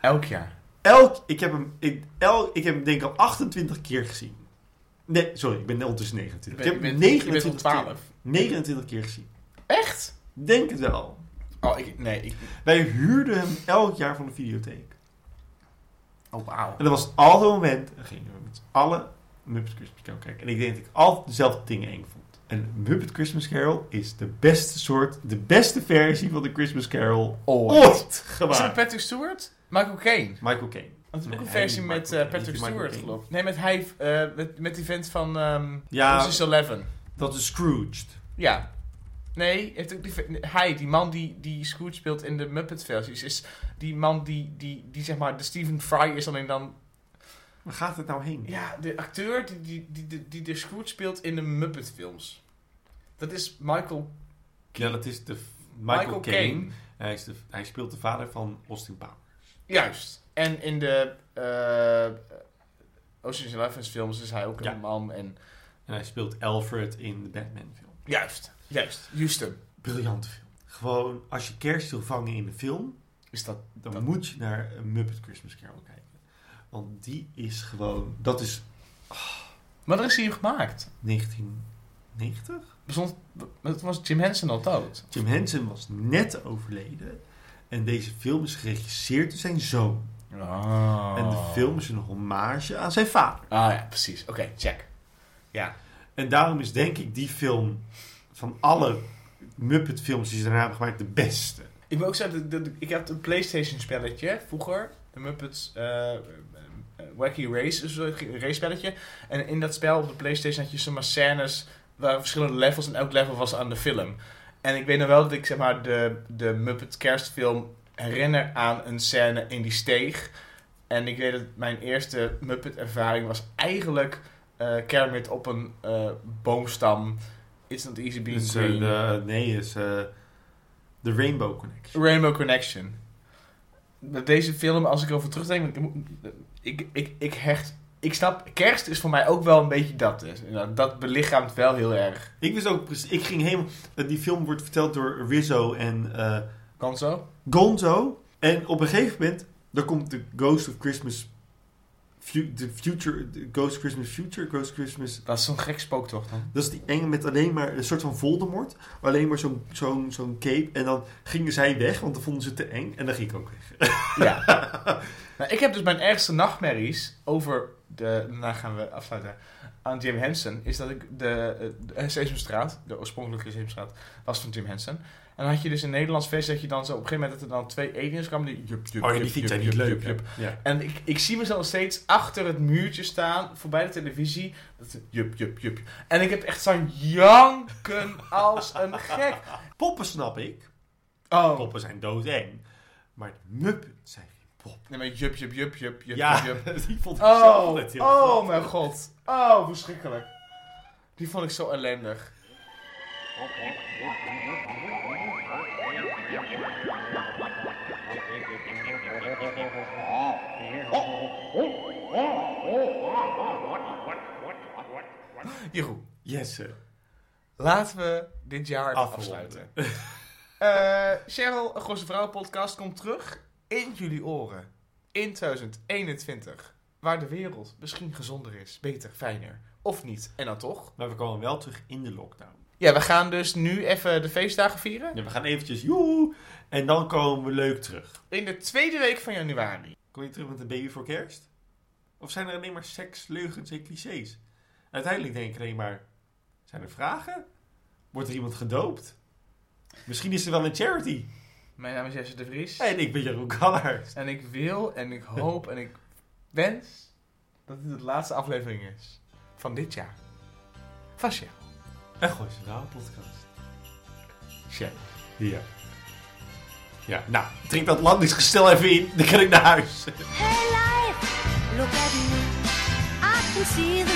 Elk jaar. Elk, ik heb hem, ik, el, ik heb hem denk ik al 28 keer gezien. Nee, sorry, ik ben ondertussen 29. Ik heb hem je bent 29 al keer, 12. 29 keer gezien. Echt? Denk het wel. Oh, ik, nee. Ik, Wij huurden hem elk jaar van de videotheek. oh, wauw. En dat was altijd een moment, dan gingen we met z'n allen Muppet Christmas Carol kijken. En ik denk dat ik altijd dezelfde dingen eng vond. En Muppet Christmas Carol is de beste soort, de beste versie van de Christmas Carol Ooit. ooit Is het gemaakt. Patrick Stewart? Michael Caine. Michael Caine. Is ook een versie met Michael eh, Patrick Stewart, geloof ik. Nee, met, hij, eh, met, met die vent van ehm Ja, Ocean's Eleven. dat is Scrooged. Ja. Nee, heeft ook die, hij, die man die, die Scrooge speelt in de Muppet-versies, is die man die, die, die zeg maar de Stephen Fry is alleen dan... Waar gaat het nou heen? Ja, de acteur die, die, die, die, de Scrooge speelt in de Muppet-films. Dat is Michael... Ja, dat is de Michael, Michael Caine. Hij, is de, hij speelt de vader van Austin Powers. Juist. En in de eh Ocean's Eleven films is hij ook Ja. een man en... En hij speelt Alfred in de Batman film. Juist. Juist. Houston. Briljante film. Gewoon, als je kerst wil vangen in de film, Is dat... dan Dat- moet je naar een Muppet Christmas Carol kijken. Want die is gewoon, dat is Maar er is hier gemaakt. 1990? Bestond, het was Jim Henson al dood. Jim Henson was net overleden. En deze film is geregisseerd door zijn zoon. Oh. En de film is een hommage aan zijn vader. Ah ja, precies. Oké, check. Ja. En daarom is denk ik die film van alle Muppet films die ze daarna hebben gemaakt de beste. Ik wil ook zeggen, ik had een Playstation spelletje vroeger. De Muppets eh, Wacky Race, een race spelletje. En in dat spel op de Playstation had je zomaar scènes waar verschillende levels en elk level was aan de film. En ik weet nog wel dat ik zeg maar de, de Muppet kerstfilm herinner aan een scène in die steeg. En ik weet dat mijn eerste Muppet ervaring was eigenlijk eh Kermit op een eh, boomstam. It's not easy being Dus, eh, de, nee, is eh de Rainbow Connection. Rainbow Connection. Met deze film, als ik erover terugdenk, ik, ik, ik, hecht... Ik snap, kerst is voor mij ook wel een beetje dat. Dus. Dat belichaamt wel heel erg. Ik wist ook precies, ik ging helemaal, die film wordt verteld door Rizzo en eh, Kan zo? Gonzo. En op een gegeven moment, daar komt de Ghost of Christmas, de Future, Ghost Christmas Future, Ghost Christmas Dat is zo'n gek spooktocht dan. Dat is die enge met alleen maar een soort van Voldemort. Alleen maar zo'n zo'n zo'n cape. En dan gingen zij weg, want dan vonden ze het te eng. En dan ging ik ook weg. Ja. nou, ik heb dus mijn ergste nachtmerries over de... Daarna gaan we afsluiten. Aan Jim Henson. Is dat ik de, de Sesamstraat, de oorspronkelijke Sesamstraat, was van Jim Henson. En dan had je dus in Nederlands versie dat je dan zo op een gegeven moment dat er dan twee aliens kwamen. Die jup, jup, Oh ja, die jup, niet jup, leuk. jup? Ja. En ik, ik zie mezelf steeds achter het muurtje staan, voorbij de televisie. Dat jup, jup, jup. En ik heb echt zo'n janken als een gek. Poppen snap ik. Oh. Poppen zijn doodeng. Maar de Muppets zijn Nee, maar jup, jup, jup, jup, jup, Ja, jup. die vond ik Oh, net heel oh mijn god. Oh, verschrikkelijk. Die vond ik zo ellendig. Jeroen, Jesse. laten we dit jaar Afronden. afsluiten. Eh Cheryl, een Gosse Vrouw podcast komt terug in jullie oren. In 2021. Waar de wereld misschien gezonder is, beter, fijner. Of niet. En dan toch? Maar we komen wel terug in de lockdown. Ja, we gaan dus nu even de feestdagen vieren. Ja, we gaan eventjes joe. En dan komen we leuk terug. In de tweede week van januari. Kom je terug met een baby voor kerst? Of zijn er alleen maar seks, leugens en clichés? Uiteindelijk denk ik alleen maar... Zijn er vragen? Wordt er iemand gedoopt? Misschien is er wel een charity. Mijn naam is Jesse de Vries. En ik ben Jeroen Kallaert. En ik wil en ik hoop en ik wens dat dit de laatste aflevering is van dit jaar. Van Cheryl. En gooi ze nou podcast. Cheryl. Ja. Ja, nou, drink dat landingsgestel even in. Dan kan ik naar huis. Hey life, look at me. I can see the